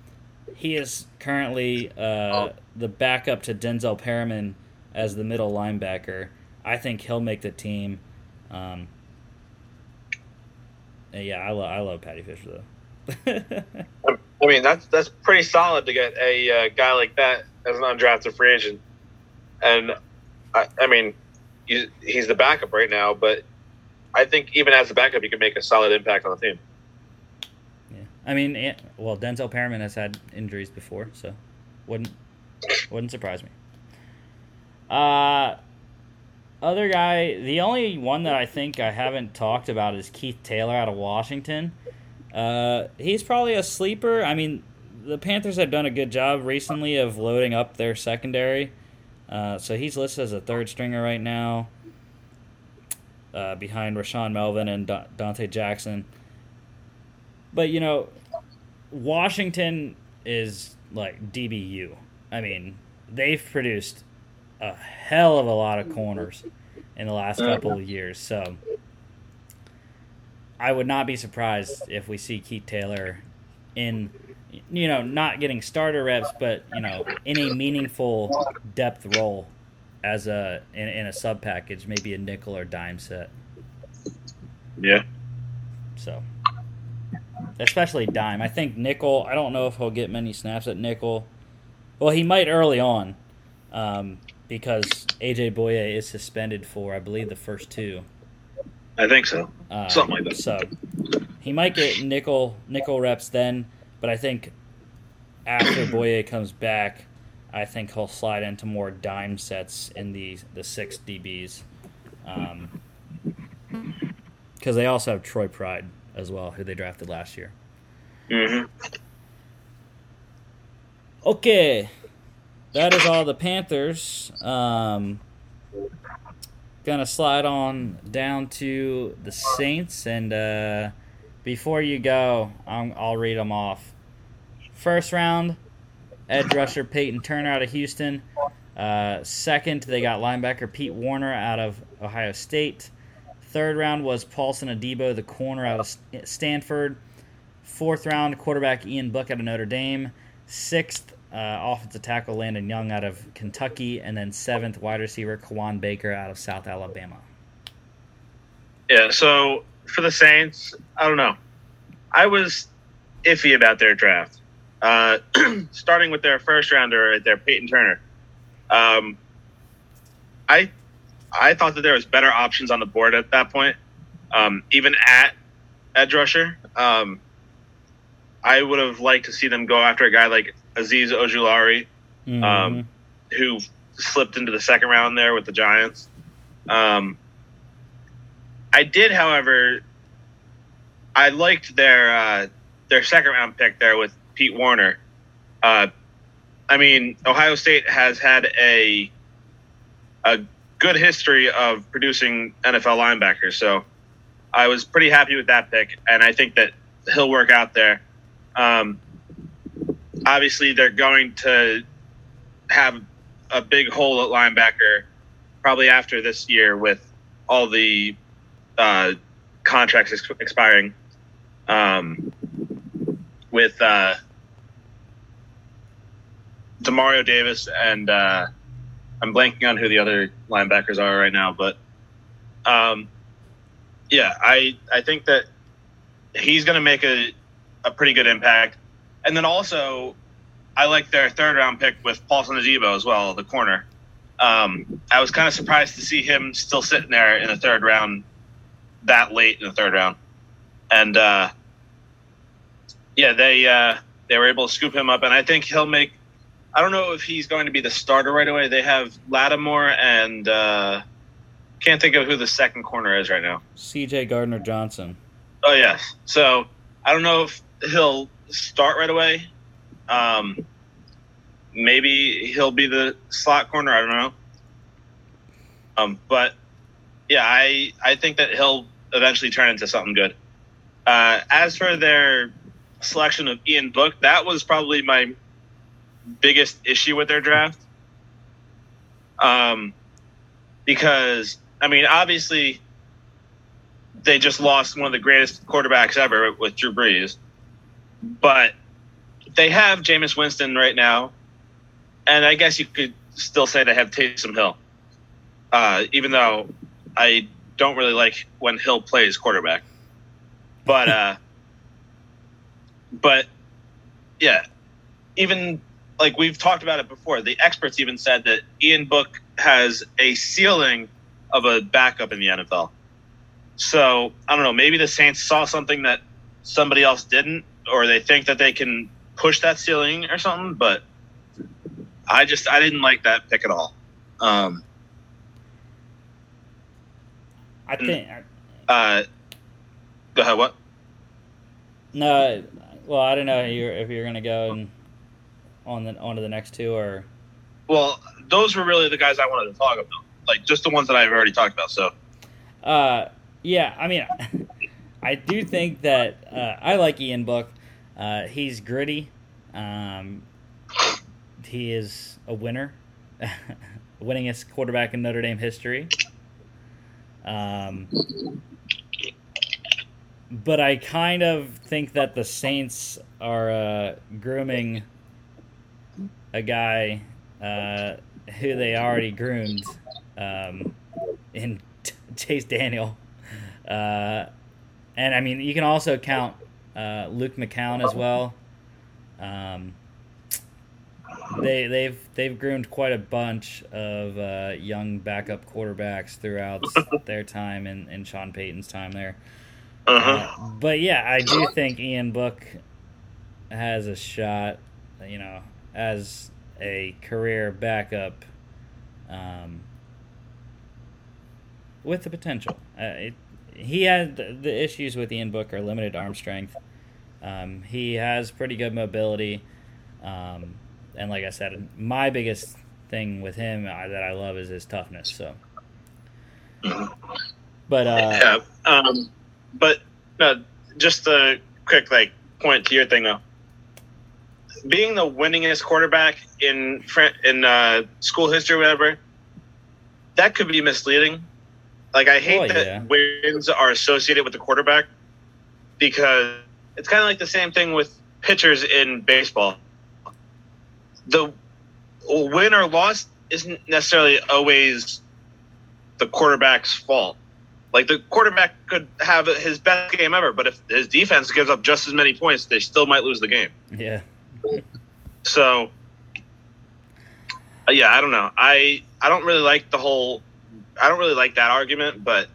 Speaker 1: he is currently uh, oh. the backup to Denzel Perryman as the middle linebacker. I think he'll make the team. Um, yeah, I love I love Paddy Fisher
Speaker 2: though. I mean, that's that's pretty solid to get a uh, guy like that as an undrafted free agent. And I, I mean, he's, he's the backup right now, but I think even as a backup, he can make a solid impact on the team.
Speaker 1: I mean, well, Denzel Perryman has had injuries before, so wouldn't wouldn't surprise me. Uh other guy, the only one that I think I haven't talked about is Keith Taylor out of Washington. Uh, he's probably a sleeper. I mean, the Panthers have done a good job recently of loading up their secondary. Uh, so he's listed as a third stringer right now, uh, behind Rashaan Melvin and Donte Jackson. But you know, Washington is like DBU. I mean, they've produced a hell of a lot of corners in the last couple of years. So I would not be surprised if we see Keith Taylor in, you know, not getting starter reps, but you know, in a meaningful depth role as a in, in a sub package, maybe a nickel or dime set.
Speaker 2: Yeah.
Speaker 1: So especially dime. I think nickel. I don't know if he'll get many snaps at nickel. Well, he might early on, um, because AJ Bouye is suspended for I believe the first two.
Speaker 2: I think so. Uh, Something like that.
Speaker 1: So he might get nickel nickel reps then, but I think after Bouye comes back, I think he'll slide into more dime sets in the the six DBs, because um, they also have Troy Pride as well, who they drafted last year. Mm-hmm. Okay, that is all the Panthers. Um, gonna slide on down to the Saints, and uh, before you go, i will read them off. First round, edge rusher Payton Turner out of Houston. Uh, second, they got linebacker Pete Werner out of Ohio State. Third round was Paulson Adebo, the corner out of Stanford. Fourth round, quarterback Ian Book out of Notre Dame. Sixth, uh, offensive tackle Landon Young out of Kentucky. And then seventh, wide receiver Kawaan Baker out of South Alabama.
Speaker 2: Yeah, so for the Saints, I don't know. I was iffy about their draft. Uh, starting with their first rounder, their Payton Turner. Um, I I thought that there was better options on the board at that point, um, even at edge rusher. Um, I would have liked to see them go after a guy like Azeez Ojulari, mm-hmm. um, who slipped into the second round there with the Giants. Um, I did, however, I liked their uh, their second round pick there with Pete Werner. Uh, I mean, Ohio State has had a a good history of producing NFL linebackers. So I was pretty happy with that pick, and I think that he'll work out there. Um, obviously, they're going to have a big hole at linebacker probably after this year with all the uh, contracts ex- expiring. Um, with uh, Demario Davis and uh, I'm blanking on who the other linebackers are right now, but um, yeah, I I think that he's going to make a a pretty good impact, and then also I like their third round pick with Paulson Adebo as well, the corner. Um, I was kind of surprised to see him still sitting there in the third round, that late in the third round, and uh, yeah, they uh, they were able to scoop him up, and I think he'll make I don't know if he's going to be the starter right away. They have Lattimore and uh, can't think of who the second corner is right now.
Speaker 1: C.J. Gardner Johnson.
Speaker 2: Oh yes. So I don't know if he'll start right away. Um, maybe he'll be the slot corner. I don't know. Um, but yeah, I I think that he'll eventually turn into something good. Uh, as for their selection of Ian Book, that was probably my biggest issue with their draft. Um, because I mean, obviously, they just lost one of the greatest quarterbacks ever with Drew Brees, but they have Jameis Winston right now, and I guess you could still say they have Taysom Hill, uh, even though I don't really like when Hill plays quarterback. But uh, but yeah, even like we've talked about it before. The experts even said that Ian Book has a ceiling of a backup in the NFL. So I don't know. Maybe the Saints saw something that somebody else didn't, or they think that they can push that ceiling or something. But I just I didn't like that pick at all. Um,
Speaker 1: I think.
Speaker 2: Uh, go ahead. What?
Speaker 1: No, well, I don't know if you're, if you're gonna go and on the onto the next two or?
Speaker 2: Well those were really the guys i wanted to talk about like just the ones that i've already talked about so.
Speaker 1: Uh yeah i mean i do think that uh, i like ian book. Uh, he's gritty. Um, he is a winner. Winningest quarterback in notre dame history. Um, but i kind of think that the saints are uh, grooming a guy uh, who they already groomed um, in t- Chase Daniel. Uh, and I mean, you can also count uh, Luke McCown as well. Um, they they've they've groomed quite a bunch of uh, young backup quarterbacks throughout their time in, in Sean Payton's time there. Uh-huh. Uh, but yeah, I do think Ian Book has a shot. You know, as a career backup um, with the potential. Uh, it, he had the issues with Ian Booker, limited arm strength. Um, he has pretty good mobility. Um, and like I said, my biggest thing with him uh, that I love is his toughness. So, but uh,
Speaker 2: yeah, um, but uh, just a quick like point to your thing though being the winningest quarterback in in uh, school history, or whatever, that could be misleading Like I hate
Speaker 1: Oh,
Speaker 2: that
Speaker 1: yeah.
Speaker 2: wins are associated with the quarterback because it's kind of like the same thing with pitchers in baseball. The win or loss isn't necessarily always the quarterback's fault. Like the quarterback could have his best game ever, but if his defense gives up just as many points, they still might lose the game.
Speaker 1: Yeah.
Speaker 2: So, uh, yeah, I don't know. I I don't really like the whole. I don't really like that argument, but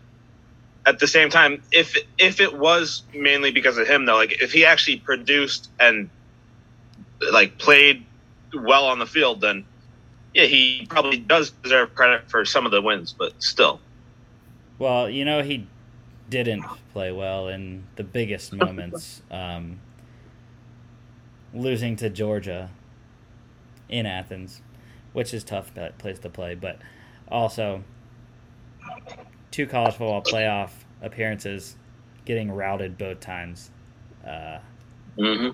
Speaker 2: at the same time, if if it was mainly because of him, though, like if he actually produced and like played well on the field, then yeah, he probably does deserve credit for some of the wins. But still,
Speaker 1: Well, you know he didn't play well in the biggest moments, um, losing to Georgia in Athens, which is tough place to play, but also two college football playoff appearances, getting routed both times uh,
Speaker 2: mm-hmm.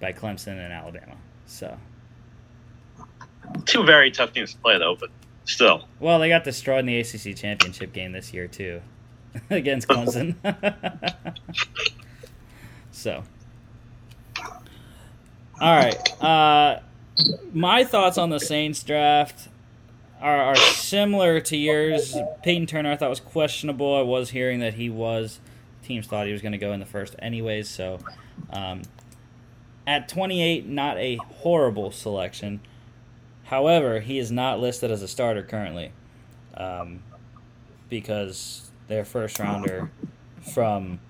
Speaker 1: by Clemson and Alabama. So,
Speaker 2: two very tough teams to play though. But still,
Speaker 1: well, they got destroyed in the ACC championship game this year too, against Clemson. so, all right. Uh, my thoughts on the Saints draft are, are similar to yours. Payton Turner, I thought was questionable. I was hearing that he was. Teams thought he was going to go in the first, anyways. So, um, at 28, not a horrible selection. However, he is not listed as a starter currently, um, because their first rounder from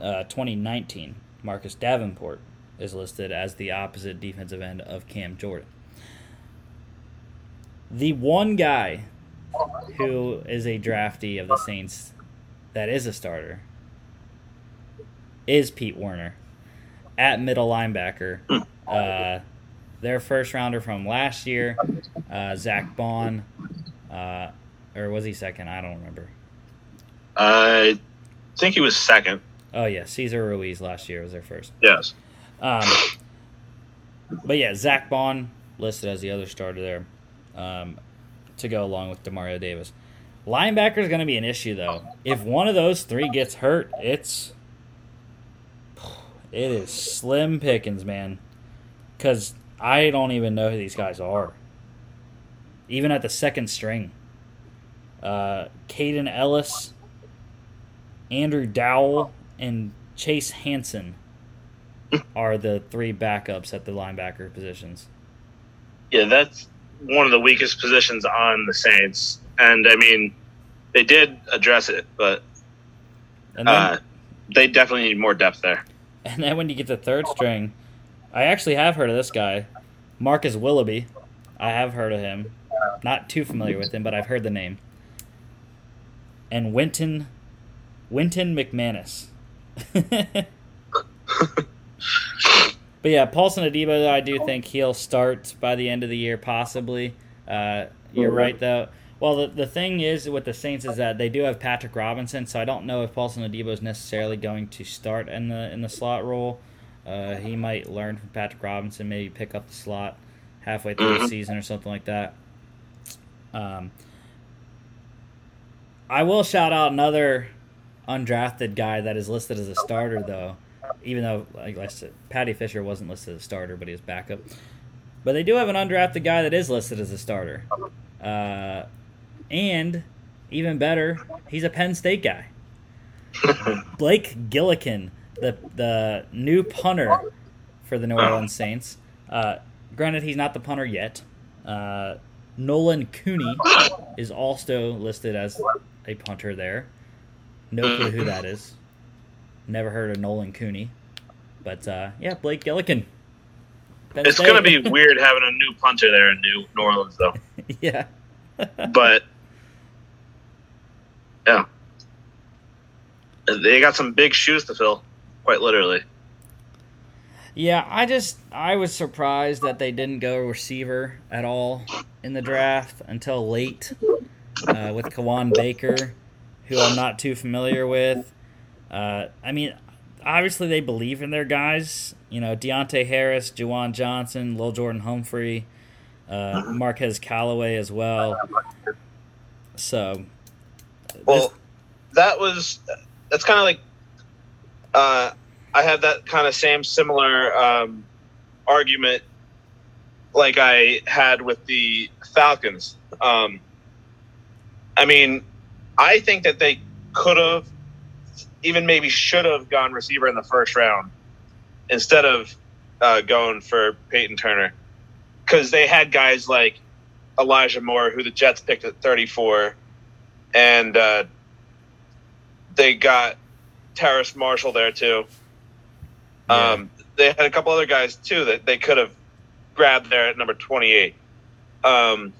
Speaker 1: uh, 2019, Marcus Davenport, is listed as the opposite defensive end of Cam Jordan. The one guy who is a draftee of the Saints that is a starter is Pete Werner at middle linebacker. Uh, their first rounder from last year, uh, Zack Baun, uh, or was he second? I don't remember.
Speaker 2: I think he was second.
Speaker 1: Oh yeah, Cesar Ruiz last year was their first.
Speaker 2: Yes.
Speaker 1: Um, but yeah, Zack Baun listed as the other starter there um, to go along with Demario Davis. Linebacker is going to be an issue though. If one of those three gets hurt, it's it is slim pickings, man. Because I don't even know who these guys are. Even at the second string, uh, Kaden Elliss, Andrew Dowell, and Chase Hansen are the three backups at the linebacker positions.
Speaker 2: Yeah, that's one of the weakest positions on the Saints, and I mean, they did address it, but
Speaker 1: And then,
Speaker 2: uh, they definitely need more depth there.
Speaker 1: and then when you get the third string, I actually have heard of this guy, Marcus Willoughby. I have heard of him. Not too familiar with him, but I've heard the name. And Winton, Wynton McManis. but yeah, Paulson Adebo, I do think he'll start by the end of the year, possibly. Uh, you're right, though. Well, the, the thing is with the Saints is that they do have Patrick Robinson, so I don't know if Paulson Adebo is necessarily going to start in the in the slot role. Uh, he might learn from Patrick Robinson, maybe pick up the slot halfway through the
Speaker 2: Mhm.
Speaker 1: season or something like that. Um, I will shout out another undrafted guy that is listed as a starter, though. Even though, like I said, Paddy Fisher wasn't listed as a starter, but he was backup. But they do have an undrafted guy that is listed as a starter. Uh, and even better, he's a Penn State guy. Blake Gillikin, the the new punter for the New Orleans Saints. Uh, granted, he's not the punter yet. Uh, Nolan Cooney is also listed as a punter there. No clue who that is. Never heard of Nolan Cooney. But uh, yeah, Blake Gillikin. Penn
Speaker 2: It's
Speaker 1: State.
Speaker 2: to be weird having a new punter there in New New Orleans, though.
Speaker 1: yeah.
Speaker 2: But yeah, they got some big shoes to fill, quite literally.
Speaker 1: Yeah, I just I was surprised that they didn't go receiver at all in the draft until late uh, with Kawaan Baker, who I'm not too familiar with. Uh, I mean, obviously they believe in their guys. You know, Deonte Harris, Juwan Johnson, Lil Jordan Humphrey, uh, Marquez Callaway as well. So,
Speaker 2: Well, this, that was that's kind of like uh, I had that kind of same similar um, argument like I had with the Falcons. Um, I mean, I think that they could have, even maybe should have gone receiver in the first round instead of uh, going for Payton Turner because they had guys like Elijah Moore, who the Jets picked at 34, and uh, they got Terrace Marshall there too. Yeah. Um, they had a couple other guys too that they could have grabbed there at number 28. Um,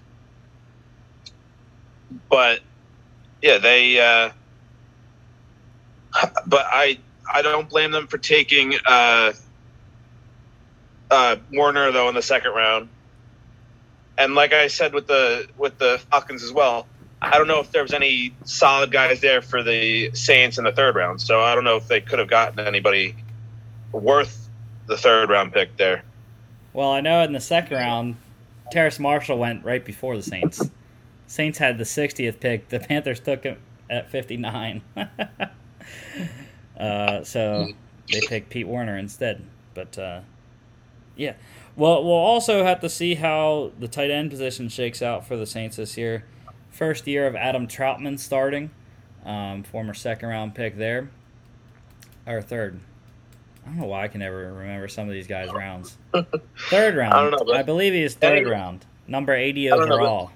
Speaker 2: but yeah, they. Uh, but I I don't blame them for taking uh, uh, Werner though in the second round. And like I said with the with the Falcons as well, I don't know if there was any solid guys there for the Saints in the third round. So I don't know if they could have gotten anybody worth the third round pick there.
Speaker 1: Well, I know in the second round, Terrace Marshall went right before the Saints. Saints had the 60th pick. The Panthers took him at 59. uh, so they picked Pete Werner instead. But uh, yeah. Well, we'll also have to see how the tight end position shakes out for the Saints this year. First year of Adam Trautman starting, um, former second round pick there, or third. I don't know why I can never remember some of these guys' rounds. Third round. I don't know. I believe he is third any, round, number eighty overall. Know,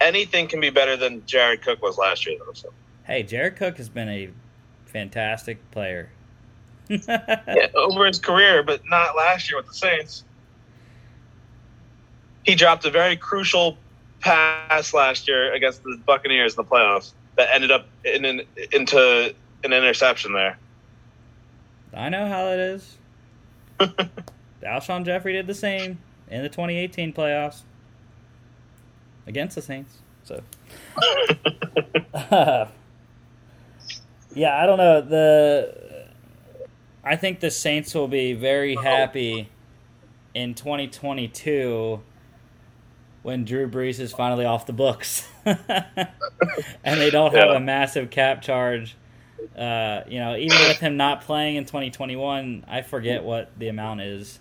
Speaker 2: anything can be better than Jared Cook was last year, though. So.
Speaker 1: Hey, Jared Cook has been a fantastic player.
Speaker 2: yeah, over his career, but not last year with the Saints. He dropped a very crucial pass last year against the Buccaneers in the playoffs that ended up in an, into an interception there.
Speaker 1: I know how it is. Alshon Jeffery did the same in the 2018 playoffs against the Saints. So, yeah, I don't know. The I think the Saints will be very happy in 2022 when Drew Brees is finally off the books and they don't have yeah. a massive cap charge. Uh, you know, even with him not playing in 2021, I forget what the amount is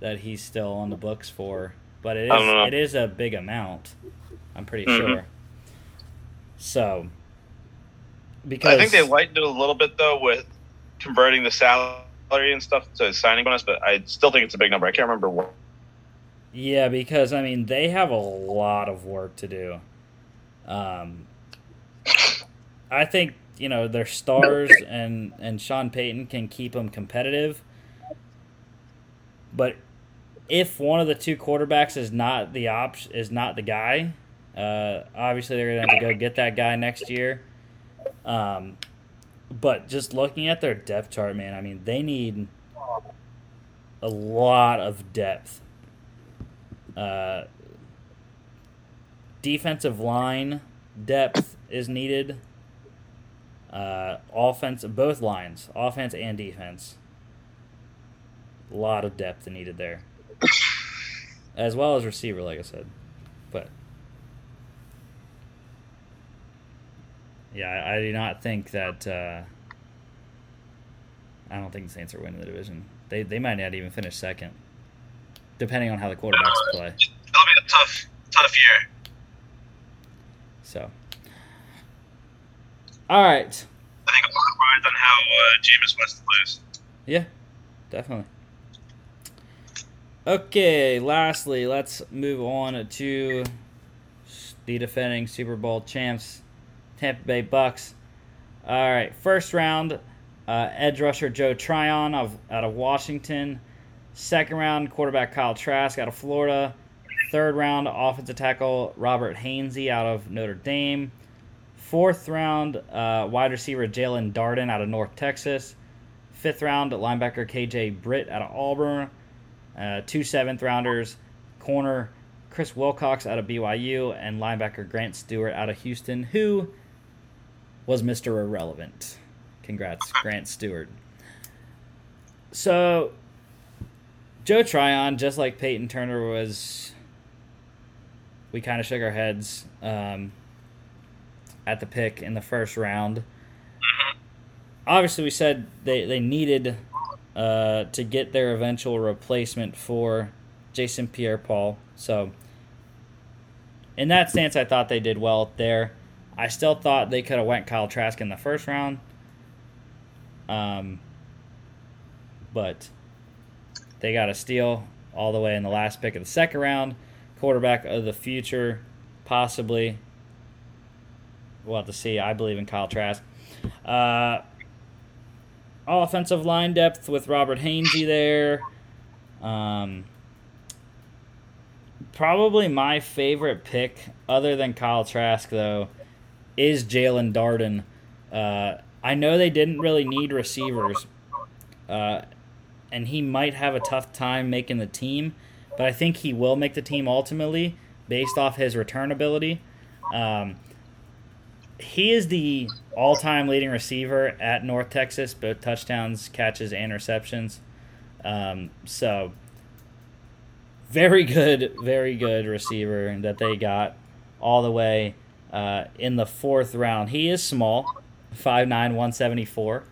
Speaker 1: that he's still on the books for, but it is it is a big amount. I'm pretty mm-hmm. sure. So, because
Speaker 2: I think they lightened it a little bit though with converting the salary and stuff to signing bonus, but I still think it's a big number. I can't remember what
Speaker 1: yeah, because I mean they have a lot of work to do. Um, I think you know their stars and and Sean Payton can keep them competitive, but if one of the two quarterbacks is not the option is not the guy, uh, obviously they're gonna have to go get that guy next year. Um, but just looking at their depth chart, man, I mean they need a lot of depth uh, defensive line depth is needed. Uh, offense, both lines, offense and defense. A lot of depth needed there, as well as receiver, like I said. But yeah, I, I do not think that. Uh, I don't think the Saints are winning the division. They they might not even finish second depending on how the quarterbacks play.
Speaker 2: That'll be a tough, tough year.
Speaker 1: So, all right.
Speaker 2: I think a lot rides on how uh, Jameis Winston plays.
Speaker 1: Yeah, definitely. Okay, lastly, let's move on to the defending Super Bowl champs, Tampa Bay Bucs. All right, first round, uh, edge rusher Joe Tryon of out of Washington. Second round, quarterback Kyle Trask out of Florida. Third round, offensive tackle Robert Hainsey out of Notre Dame. Fourth round, uh, wide receiver Jaelon Darden out of North Texas. Fifth round, linebacker KJ Britt out of Auburn. Uh, two seventh rounders, corner Chris Wilcox out of BYU, and linebacker Grant Stewart out of Houston, who was Mr. Irrelevant. Congrats, Grant Stewart. So Joe Tryon, just like Payton Turner was, we kind of shook our heads. Um, at the pick in the first round. Obviously, we said they, they needed uh, to get their eventual replacement for Jason Pierre Paul. So, in that stance, I thought they did well there. I still thought they could have went Kyle Trask in the first round. Um, but they got a steal all the way in the last pick of the second round. Quarterback of the future, possibly. We'll have to see. I believe in Kyle Trask. Uh, offensive line depth with Robert Hainsey there. Um, probably my favorite pick, other than Kyle Trask, though, is Jaelon Darden. Uh, I know they didn't really need receivers, uh, and he might have a tough time making the team, but I think he will make the team ultimately based off his return ability. Um, he is the all-time leading receiver at North Texas, both touchdowns, catches, and receptions. Um, so very good, very good receiver that they got all the way uh, in the fourth round. He is small, 5'9", 174.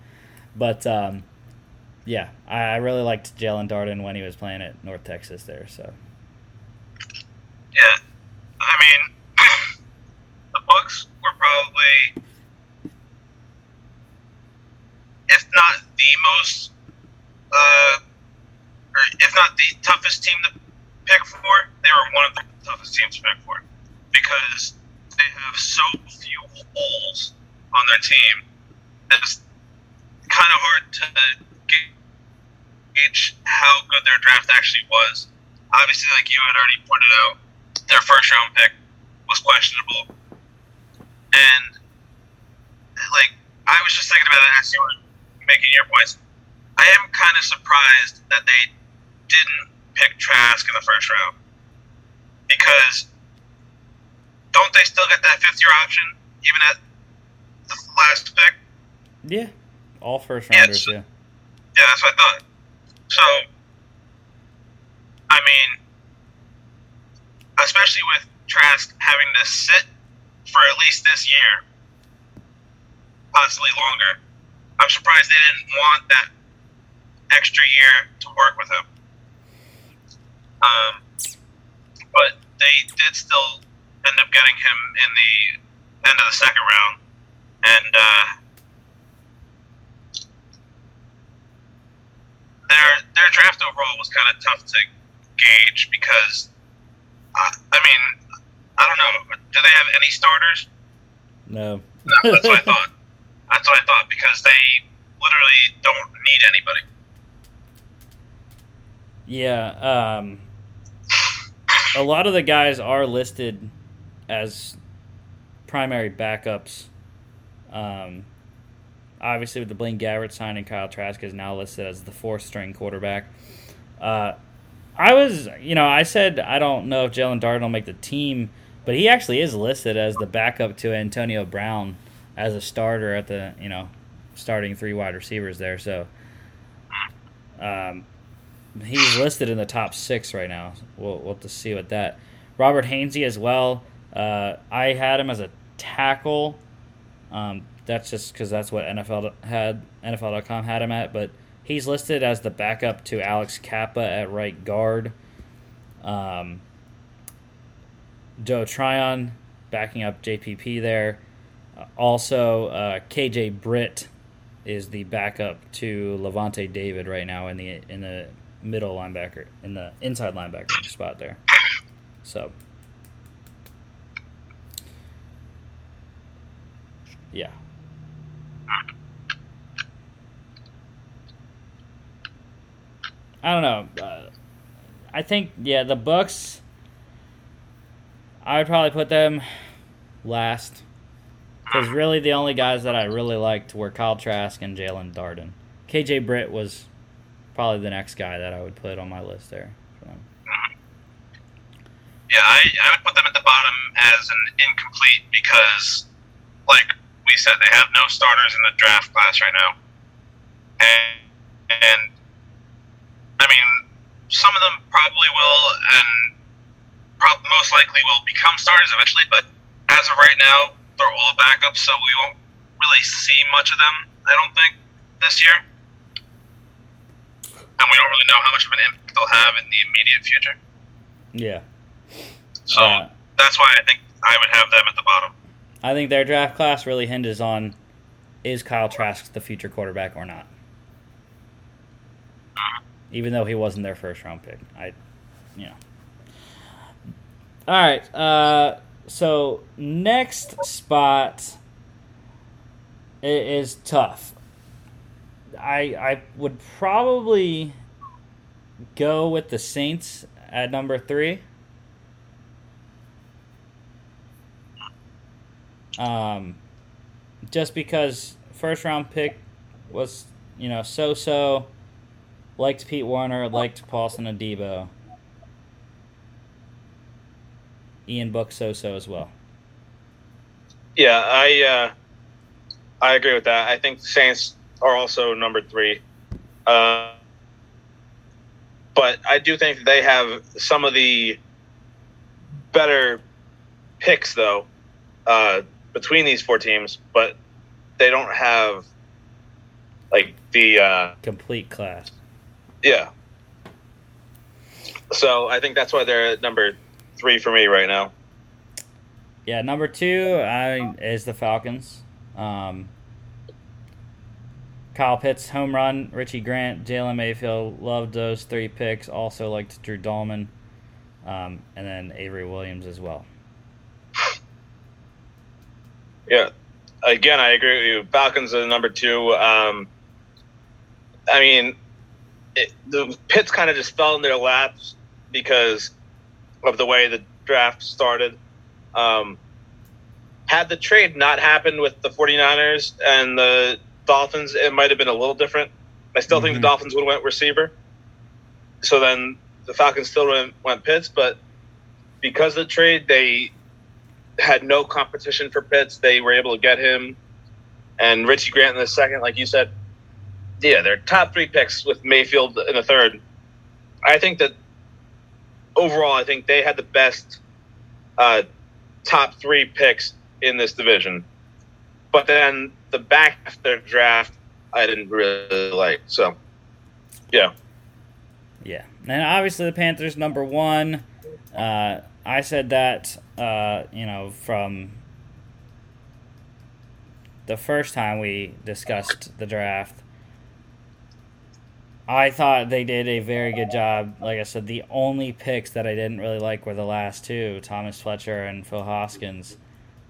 Speaker 1: But um, yeah, I, really liked Jaelon Darden when he was playing at North Texas there. So
Speaker 2: Yeah, I mean, the Bucs were probably, if not the most, uh, or if not the toughest team to pick for, they were one of the toughest teams to pick for because they have so few holes on their team. It's kind of hard to gauge how good their draft actually was. Obviously, like you had already pointed out, their first round pick was questionable. And like I was just thinking about it as you were making your points. I am kind of surprised that they didn't pick Trask in the first round because don't they still get that fifth year option even at the last pick?
Speaker 1: yeah, all first rounders.
Speaker 2: so-
Speaker 1: Yeah,
Speaker 2: Yeah, that's what I thought. So, I mean, especially with Trask having to sit for at least this year, possibly longer, I'm surprised they didn't want that extra year to work with him. Um, but they did still end up getting him in the end of the second round, and uh, their their draft overall was kind of tough to gauge because, uh, I mean, I don't know. Do they have any starters?
Speaker 1: no.
Speaker 2: That's what I thought. That's what I thought because they literally don't need anybody.
Speaker 1: Yeah, um, a lot of the guys are listed as primary backups. Um, obviously, with the Blaine Gabbert signing, Kyle Trask is now listed as the fourth string quarterback. Uh, I was, you know, I said I don't know if Jaelon Darden will make the team, but he actually is listed as the backup to Antonio Brown as a starter at the, you know, starting three wide receivers there. So, um, he's listed in the top six right now. We'll, we'll have to see what that. Robert Hainsey as well. Uh, I had him as a tackle. Um, that's just because that's what NFL had NFL.com had him at, but he's listed as the backup to Alex Cappa at right guard. Um, Joe Tryon backing up JPP there. Uh, also, uh, KJ Britt is the backup to Lavonte David right now in the in the middle linebacker in the inside linebacker spot there. So yeah. I don't know. Uh, I think yeah, the Bucs. I would probably put them last because really the only guys that I really liked were Kyle Trask and Jaelon Darden. KJ Britt was probably the next guy that I would put on my list there.
Speaker 2: Yeah, I, I would put them at the bottom as an incomplete because, like we said, they have no starters in the draft class right now. And, and I mean, some of them probably will, and prob- most likely will become starters eventually. But as of right now,
Speaker 3: they're all backups, so we won't really see much of them. I don't think this year, and we don't really know how much of an impact they'll have in the immediate future.
Speaker 1: Yeah.
Speaker 3: So
Speaker 1: Uh,
Speaker 3: that's why I think I would have them at the bottom.
Speaker 1: I think their draft class really hinges on is Kyle Trask the future quarterback or not. Even though he wasn't their first round pick, I, you know. All right. Uh, so next spot is tough. I I would probably go with the Saints at number three. Um, just because first round pick was you know so so. Liked Pete Werner, liked Paulson Adebo. Ian Book so so as well.
Speaker 2: Yeah, I uh, I agree with that. I think Saints are also number three, uh, but I do think they have some of the better picks though uh, between these four teams, but they don't have like the uh,
Speaker 1: Complete class.
Speaker 2: yeah. So I think that's why they're at number three for me right now.
Speaker 1: Yeah, number two I, is the Falcons. Um, Kyle Pitts, home run. Richie Grant, Jalen Mayfield, loved those three picks. Also liked Drew Dalman. Um, and then Avery Williams as well.
Speaker 2: Yeah. Again, I agree with you. Falcons are number two. Um, I mean, it, the Pitts kind of just fell in their laps because of the way the draft started. Um, had the trade not happened with the 49ers and the Dolphins, it might have been a little different. I still think
Speaker 1: Mhm.
Speaker 2: the Dolphins would have went receiver. So then the Falcons still went, went Pitts, but because of the trade, they had no competition for Pitts. They were able to get him and Richie Grant in the second, like you said. Yeah, they're top three picks with Mayfield in the third. I think that overall, I think they had the best uh, top three picks in this division. But then the back of their draft, I didn't really like. So, yeah.
Speaker 1: Yeah, and obviously the Panthers number one. Uh, I said that uh, you know from the first time we discussed the draft. I thought they did a very good job. Like I said, the only picks that I didn't really like were the last two Thomas Fletcher and Phil Hoskins.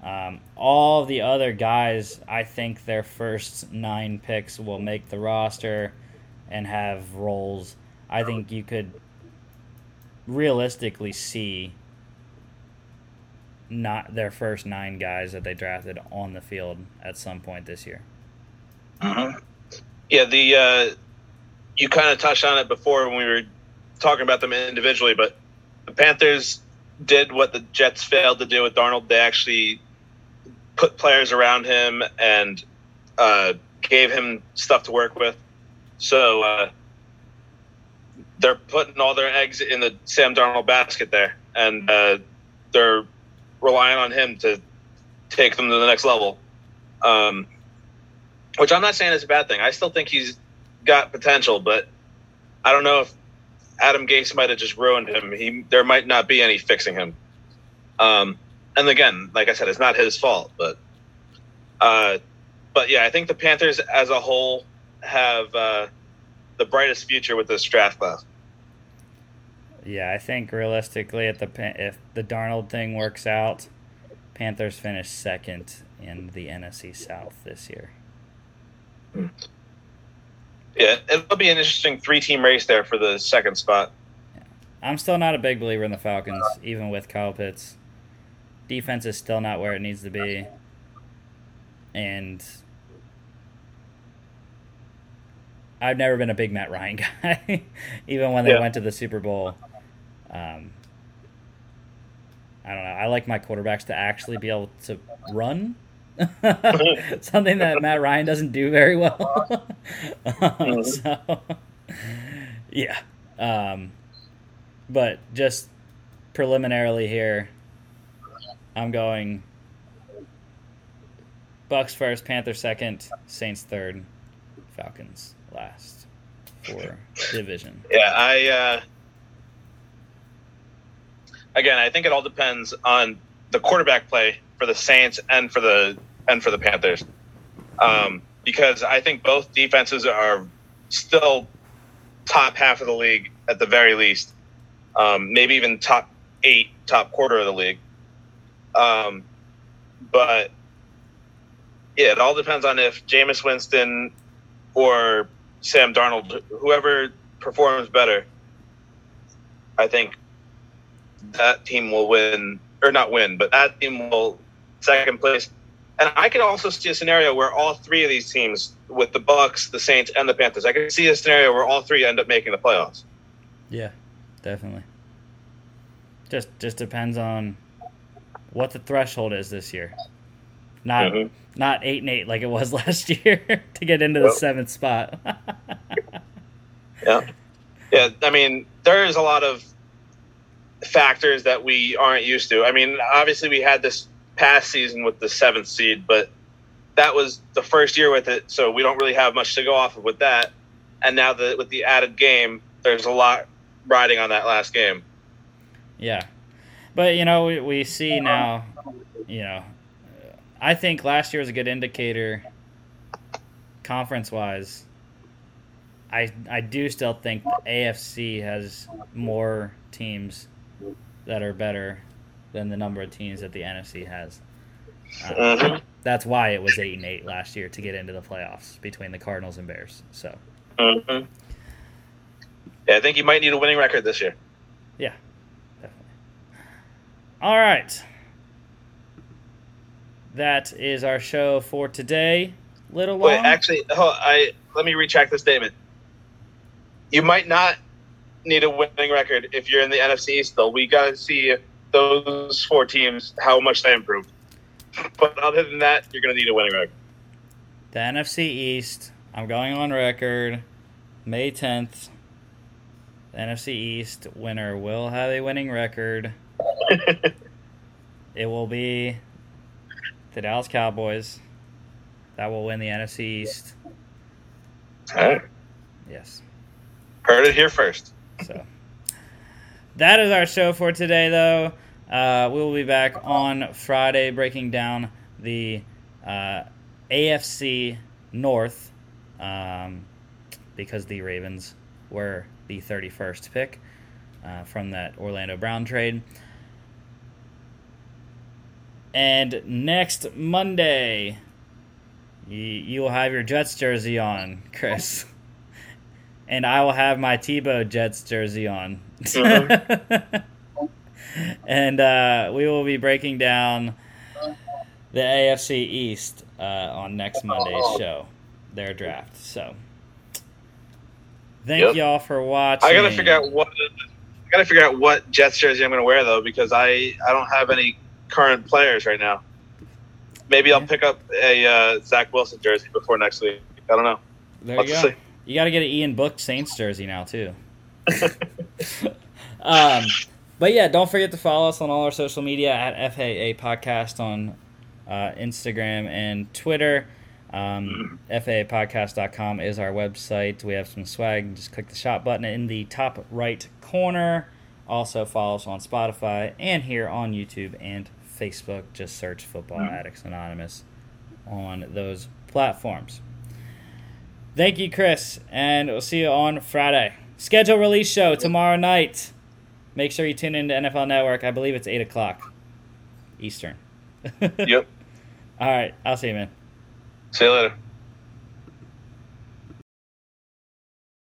Speaker 1: Um, all the other guys, I think their first nine picks will make the roster and have roles. I think you could realistically see not their first nine guys that they drafted on the field at some point this year.
Speaker 2: Yeah, the uh, you kind of touched on it before when we were talking about them individually, but the Panthers did what the Jets failed to do with Darnold. They actually put players around him and uh, gave him stuff to work with. So uh, they're putting all their eggs in the Sam Darnold basket there, and uh, they're relying on him to take them to the next level. Um, which I'm not saying is a bad thing. I still think he's got potential, but I don't know if Adam Gase might have just ruined him. He there might not be any fixing him. Um, and again, like I said, it's not his fault, but uh, but yeah, I think the Panthers as a whole have uh, the brightest future with this draft class.
Speaker 1: Yeah, I think realistically, at the if the Darnold thing works out, Panthers finish second in the NFC South this year.
Speaker 2: Yeah, it'll be an interesting three-team race there for the second spot.
Speaker 1: I'm still not a big believer in the Falcons, even with Kyle Pitts. Defense is still not where it needs to be. And I've never been a big Matt Ryan guy, even when they
Speaker 2: Yeah.
Speaker 1: went to the Super Bowl. Um, I don't know. I like my quarterbacks to actually be able to run. Something that Matt Ryan doesn't do very well. um, so, yeah. Um, but just preliminarily here, I'm going Bucs first, Panthers second, Saints third, Falcons last for division.
Speaker 2: Yeah, I. Uh, again, I think it all depends on the quarterback play for the Saints and for the and for the Panthers, um, because I think both defenses are still top half of the league at the very least, um, maybe even top eight, top quarter of the league. Um, but yeah, it all depends on if Jameis Winston or Sam Darnold, whoever performs better, I think that team will win, or not win, but that team will second place. And I can also see a scenario where all three of these teams, with the Bucs, the Saints, and the Panthers, I can see a scenario where all three end up making the playoffs.
Speaker 1: Yeah, definitely. Just just depends on what the threshold is this year. Not
Speaker 2: Mhm.
Speaker 1: not eight and eight like it was last year to get into the seventh spot.
Speaker 2: Yeah. Yeah, I mean, there is a lot of factors that we aren't used to. I mean, obviously we had this past season with the seventh seed, but that was the first year with it, so we don't really have much to go off of with that. And now that with the added game, there's a lot riding on that last game.
Speaker 1: yeah, but you know we, we see now, you know, I think last year was a good indicator, conference wise. I I do still think the AFC has more teams that are better than the number of teams that the NFC has. Uh,
Speaker 2: Mhm.
Speaker 1: that's why it was eight and eight last year to get into the playoffs between the Cardinals and Bears. So
Speaker 2: Mhm. Yeah, I think you might need a winning record this year.
Speaker 1: Yeah, definitely. All right, that is our show for today. Little long.
Speaker 2: Wait, actually, hold- I let me recheck the statement. You might not need a winning record if you're in the NFC East. Though we got to see those four teams how much they improve. But other than that, you're going to need a winning record.
Speaker 1: the NFC East. I'm going on record. May 10th. The NFC East winner will have a winning record. It will be the Dallas Cowboys that will win the NFC East.
Speaker 2: All right.
Speaker 1: Yes.
Speaker 2: Heard it here first.
Speaker 1: So that is our show for today, though. Uh, we will be back on Friday breaking down the uh, AFC North um, because the Ravens were the 31st pick uh, from that Orlando Brown trade. And next Monday, you, you will have your Jets jersey on, Chris. And I will have my Tebow Jets jersey on. and uh, we will be breaking down the AFC East uh, on next Monday's show, their draft. So, thank
Speaker 2: Yep.
Speaker 1: y'all for watching.
Speaker 2: I got to figure out what I got to figure out what Jets jersey I'm going to wear though because I I don't have any current players right now. Maybe I'll pick up a uh, Zach Wilson jersey before next week. I don't know.
Speaker 1: There
Speaker 2: Let's
Speaker 1: you go.
Speaker 2: see.
Speaker 1: You got to get an Ian Book Saints jersey now too. um, but yeah, don't forget to follow us on all our social media at FAA Podcast on uh, Instagram and Twitter. Um, FAApodcast.com is our website. We have some swag. Just click the shop button in the top right corner. Also, follow us on Spotify and here on YouTube and Facebook. Just search Football Addicts Anonymous on those platforms. Thank you, Chris, and we'll see you on Friday. Schedule release show tomorrow night. Make sure you tune into NFL Network. I believe it's 8 o'clock Eastern.
Speaker 2: Yep.
Speaker 1: All right. I'll see you, man.
Speaker 2: See you later.